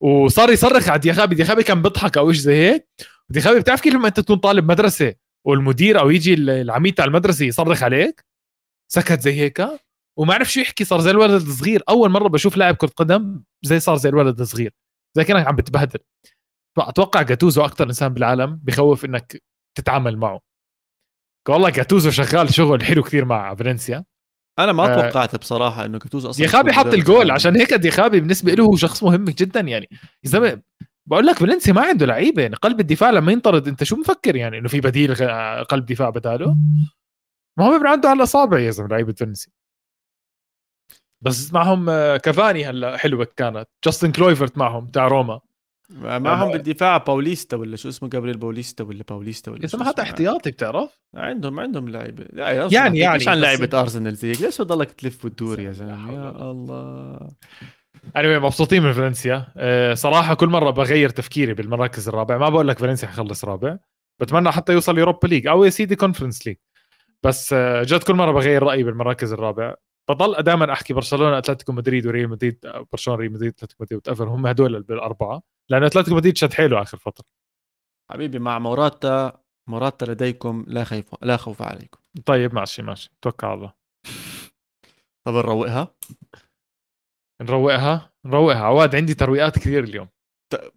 وصار يصرخ على ديخابي. ديخابي كان بيضحك أو شيء زي هيك. ديخابي بتعرف كيف لما أنت تكون طالب مدرسة والمدير أو يجي العميد تاع المدرسة يصرخ عليك؟ سكت زي هيك؟ وما عرف شو يحكي صار زي الولد الصغير. أول مرة بشوف لاعب كرة قدم زي صار زي الولد الصغير. زي كأنك عم بتبهدل. فأتوقع جاتوزو أكثر إنسان بالعالم بخوف إنك تتعامل معه. والله جاتوزو شغال شغل حلو كثير مع فالنسيا. أنا ما آه، توقعت بصراحة إنه جاتوزو أصلا ديخابي حط الجول. عشان هيك ديخابي بالنسبة له هو شخص مهم جدا يعني. يا زلمة بقول لك فالنسيا ما عنده لعيبة يعني قلب الدفاع لما ينطرد انت شو مفكر؟ يعني إنه في بديل قلب دفاع بداله ما هو عنده على الاصابع يا زلمة لعيبة فالنسيا. بس معهم آه، كافاني هلا حلوة كانت جاستن كلويفرت معهم تاع روما. معهم بالدفاع باوليستا ولا شو اسمه؟ جابريل باوليستا ولا باوليستا ولا اسمه هذا احتياطي بتعرف؟ عندهم عندهم لعيبة. لا يعني يعني عن لعيبه أرسنال زيك؟ ليش بضلك تلف وتدور يا زلمة؟ يا الله. Anyway مبسوطين من فالنسيا. أه صراحة كل مرة بغير تفكيري بالمراكز الرابع ما بقول لك فالنسيا حيخلص رابع. بتمنى حتى يوصل Europa League أو يا سيدي Conference League. بس آه، جد كل مرة بغير رأيي بالمراكز الرابع بضل دائما أحكي برشلونة أتلتيكو مدريد وريال مدريد برشلونة ريال مدريد أتلتيكو مدريد وتأفر هم هدول بالأربعة. لأن أتلتيكو مدريد شد حيله آخر فترة. حبيبي مع موراتا موراتا لديكم لا خيف لا خوف عليكم. طيب ماشي ماشي. توكل على الله. طب نروقها. نروقها؟ نروقها. عواد عندي ترويقات كثير اليوم.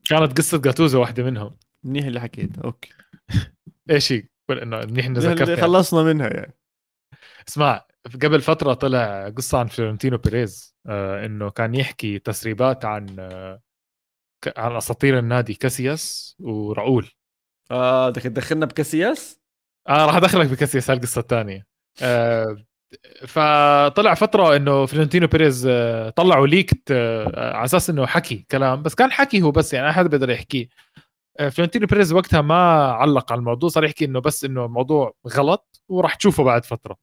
كانت قصة جاتوزو واحدة منهم. منيح اللي حكيت. أوكي. (laughs) إيش هي؟ إنه منيح انه ذكرت خلصنا منها يعني. اسمع قبل فترة طلع قصة عن فلورنتينو بيريز آه إنه كان يحكي تسريبات عن آه عن أساطير النادي كاسياس وراؤول آه بدك تدخلنا بكاسياس؟ آه راح أدخلك بكاسياس هالقصه الثانية. آه فطلع فترة إنه فلورنتينو بيريز آه طلعوا leaked آه على أساس إنه حكي كلام. بس كان حكي هو بس يعني أحد بيقدر يحكيه آه فلورنتينو بيريز وقتها ما علق على الموضوع صار يحكي إنه بس إنه الموضوع غلط وراح تشوفه بعد فترة.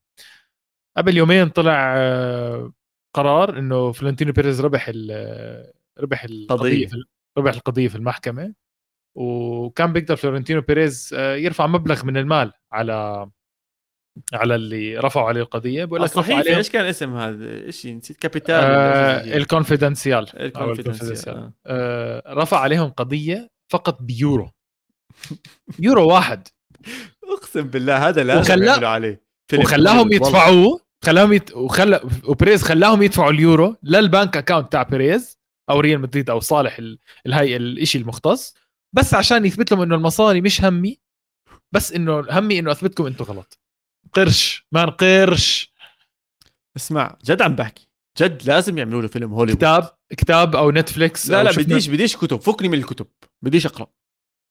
قبل يومين طلع آه، قرار إنه فلورنتينو بيريز ربح ال- ربح القضية قضية. ربح القضية في المحكمة. وكان بيقدر فلورنتينو بيريز آه، يرفع مبلغ من المال على على اللي رفعوا عليه القضية. بقول لك صحيح إيش كان اسم هذا؟ إيش نسيت؟ كابيتال آه الكونفدنسيال. الكونفدنسيال. آه. رفع عليهم قضية فقط بيورو. يورو واحد. (laughs) أقسم بالله هذا لازم وخلا- يعملوا عليه. وخلاهم. يدفعوه. خلاهم يت... وخلى وبريز خلاهم يدفعوا اليورو لل bank account تاع بريز أو ريال مدريد أو صالح ال... الهي الشيء المختص. بس عشان يثبت لهم إنه المصاري مش همي بس انه همي إنه أثبتكم أنتم غلط. قرش مان قرش اسمع. جد عم بحكي. جد لازم يعملوا له فيلم هوليوود. كتاب كتاب أو نتفليكس لا أو لا شفنا- بديش بديش كتب. فكني من الكتب. بديش أقرأ.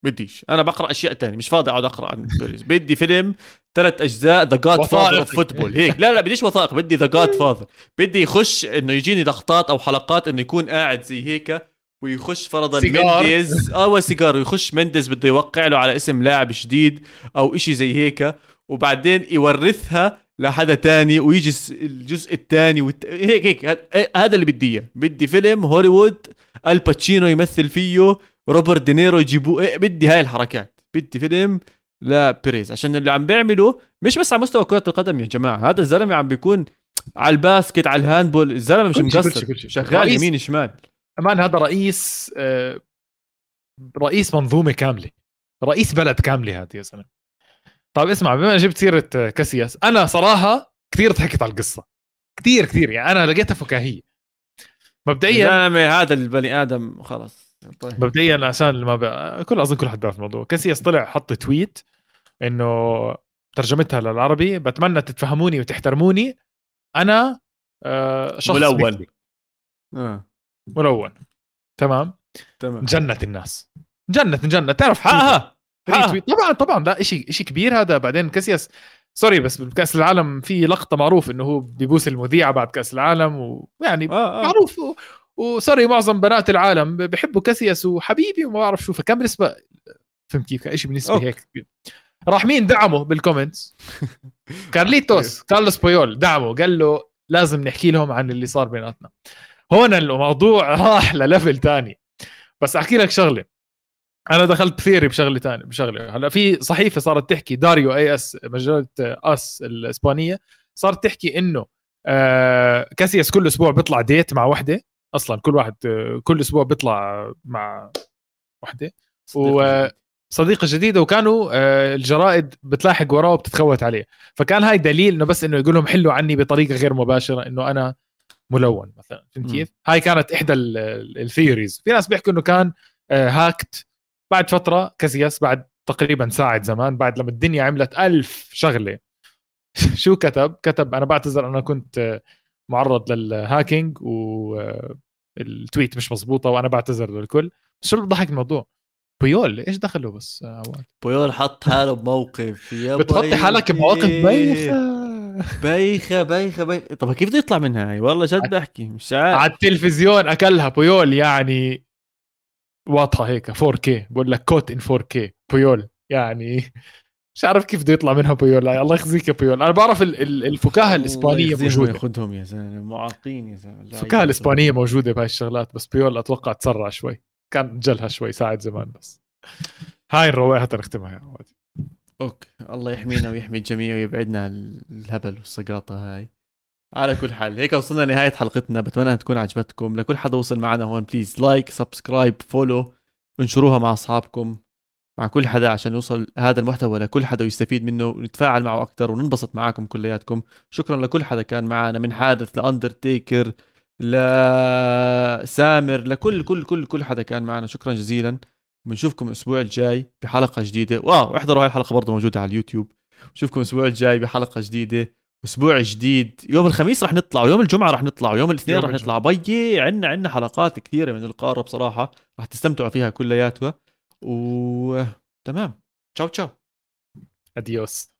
بديش. أنا بقرأ أشياء تانية. مش فاضي أقعد أقرأ عن بيريز (laughs) بدي فيلم ثلاث أجزاء The Godfather. of football هيك. لا لا بديش وثائق بدي The Godfather بدي يخش إنه يجيني لقطات أو حلقات إنه يكون قاعد زي هيك ويخش فرضا سيجار. مندز آه سيجار. ويخش مندز بده يوقع له على اسم لاعب جديد أو إشي زي هيك. وبعدين يورثها لحدا تاني ويجي الجزء الثاني والت... هيك هيك هذا اللي بدي إياه. بدي فيلم هوليوود آل باتشينو يمثل فيه روبرت دينيرو يجيبوه إيه بدي هاي الحركات. بدي فيلم لا بيريز عشان اللي عم بيعمله مش بس على مستوى كرة القدم يا جماعة هذا الزلمة عم بيكون على ال basket على ال handball الزلمة مش مقصر. شغال يمين شمال. أمان هذا رئيس آه، رئيس منظومة كاملة. رئيس بلد كاملة هذه يا زلمة. طيب اسمع بما جبت سيرة آه، كاسياس أنا صراحة كثير ضحكت على القصة. كثير كثير يعني أنا لقيتها فكاهية. مبدئيا هذا البني آدم خلص طيب. مبدئيا عشان اللي ما ب... كل أظن كل حد بيعرف الموضوع. كاسياس طلع حط tweet إنه ترجمتها للعربي بتمنى تتفهموني وتحترموني. أنا آه، شخص ملون. آه. ملون. تمام؟ تمام. جنت الناس. جنت جنت تعرف حقها. Retweet. طبعا طبعا لا شيء شيء كبير هذا. بعدين كاسياس sorry بس بكاس العالم في لقطة معروف إنه هو بيبوس المذيعة بعد كأس العالم ويعني آه آه. معروف. و... و sorry معظم بنات العالم بحبوا كاسياس وحبيبي وما بعرف شو. فكان بالنسبة فهمت كيف؟ كان شيء بالنسبة أوكي. هيك. راح مين؟ دعمه بال comments. (laughs) كارليتوس كارلوس بويول دعمه. قال له لازم نحكي لهم عن اللي صار بيناتنا. هون الموضوع راح ل level تاني. بس أحكي لك شغلة. أنا دخلت theory بشغلة ثانية بشغلة. هلأ في صحيفة صارت تحكي دياريو آس مجلة آس الإسبانية صارت تحكي إنه آه كاسياس كل أسبوع بيطلع date مع وحدة أصلا كل واحد آه، كل أسبوع بيطلع مع وحدة. وصديقه جديده وكانوا آه، الجرائد بتلاحق وراه وبتتخوت عليه. فكان هاي دليل إنه بس إنه يقول لهم حلوا عني بطريقة غير مباشرة إنه أنا ملون مثلا. فهمت. كيف؟ هاي كانت إحدى ال theories في ناس بيحكوا إنه كان آه، hacked بعد فترة كاسياس بعد تقريبا ساعة زمان بعد لما الدنيا عملت ألف شغلة. (laughs) شو كتب؟ كتب أنا بعتذر أنا كنت معرض لل hacking وال tweet مش مزبوطه وأنا بعتذر للكل. بس شو اللي بضحك الموضوع؟ بيول إيش دخله بس عواد؟ بويول حط حاله بموقف. يا بتحطي حالك بمواقف بايخة. (laughs) بايخة بايخة بايخة. طب كيف بده يطلع منها؟ هاي والله جد بحكي مش عارف. على التلفزيون أكلها بويول يعني واضحة هيك 4K بقول لك caught in 4K بويول يعني مش عارف كيف بده يطلع منها بويول لا، الله يخزيك يا بويول أنا بعرف ال- ال- الفكاهة الإسبانية موجودة. خذهم يا زلمة. معاقين يا زلمة. الفكاهة الإسبانية موجودة بهاي الشغلات بس بيول أتوقع تسرع شوي. كان أجلها شوي ساعة زمان بس. هاي نروقها تنختمها يا عواد أوكي. الله يحمينا ويحمي الجميع ويبعدنا الهبل والسقاطه هاي. على كل حال هيك وصلنا لنهاية حلقتنا. بتمنى تكون عجبتكم. لكل حدا وصل معنا هون please like subscribe follow انشروها مع أصحابكم مع كل حدا عشان يوصل هذا المحتوى لكل حدا ويستفيد منه ونتفاعل معه أكثر وننبسط معاكم كلياتكم. شكرا لكل حدا كان معنا من حادث لأندرتيكر لسامر لكل كل كل كل حدا كان معنا. شكرا جزيلا. بنشوفكم الأسبوع الجاي بحلقة جديدة. واو إحضروا هاي الحلقة برضه موجودة على اليوتيوب. نشوفكم الأسبوع الجاي بحلقة جديدة. أسبوع جديد. يوم الخميس رح نطلع ويوم الجمعة رح نطلع ويوم الاثنين رح نطلع. بيي عنا عنا حلقات كثيرة من القارة بصراحة رح تستمتعوا فيها كلياتها. وتمام تشاو تشاو. اديوس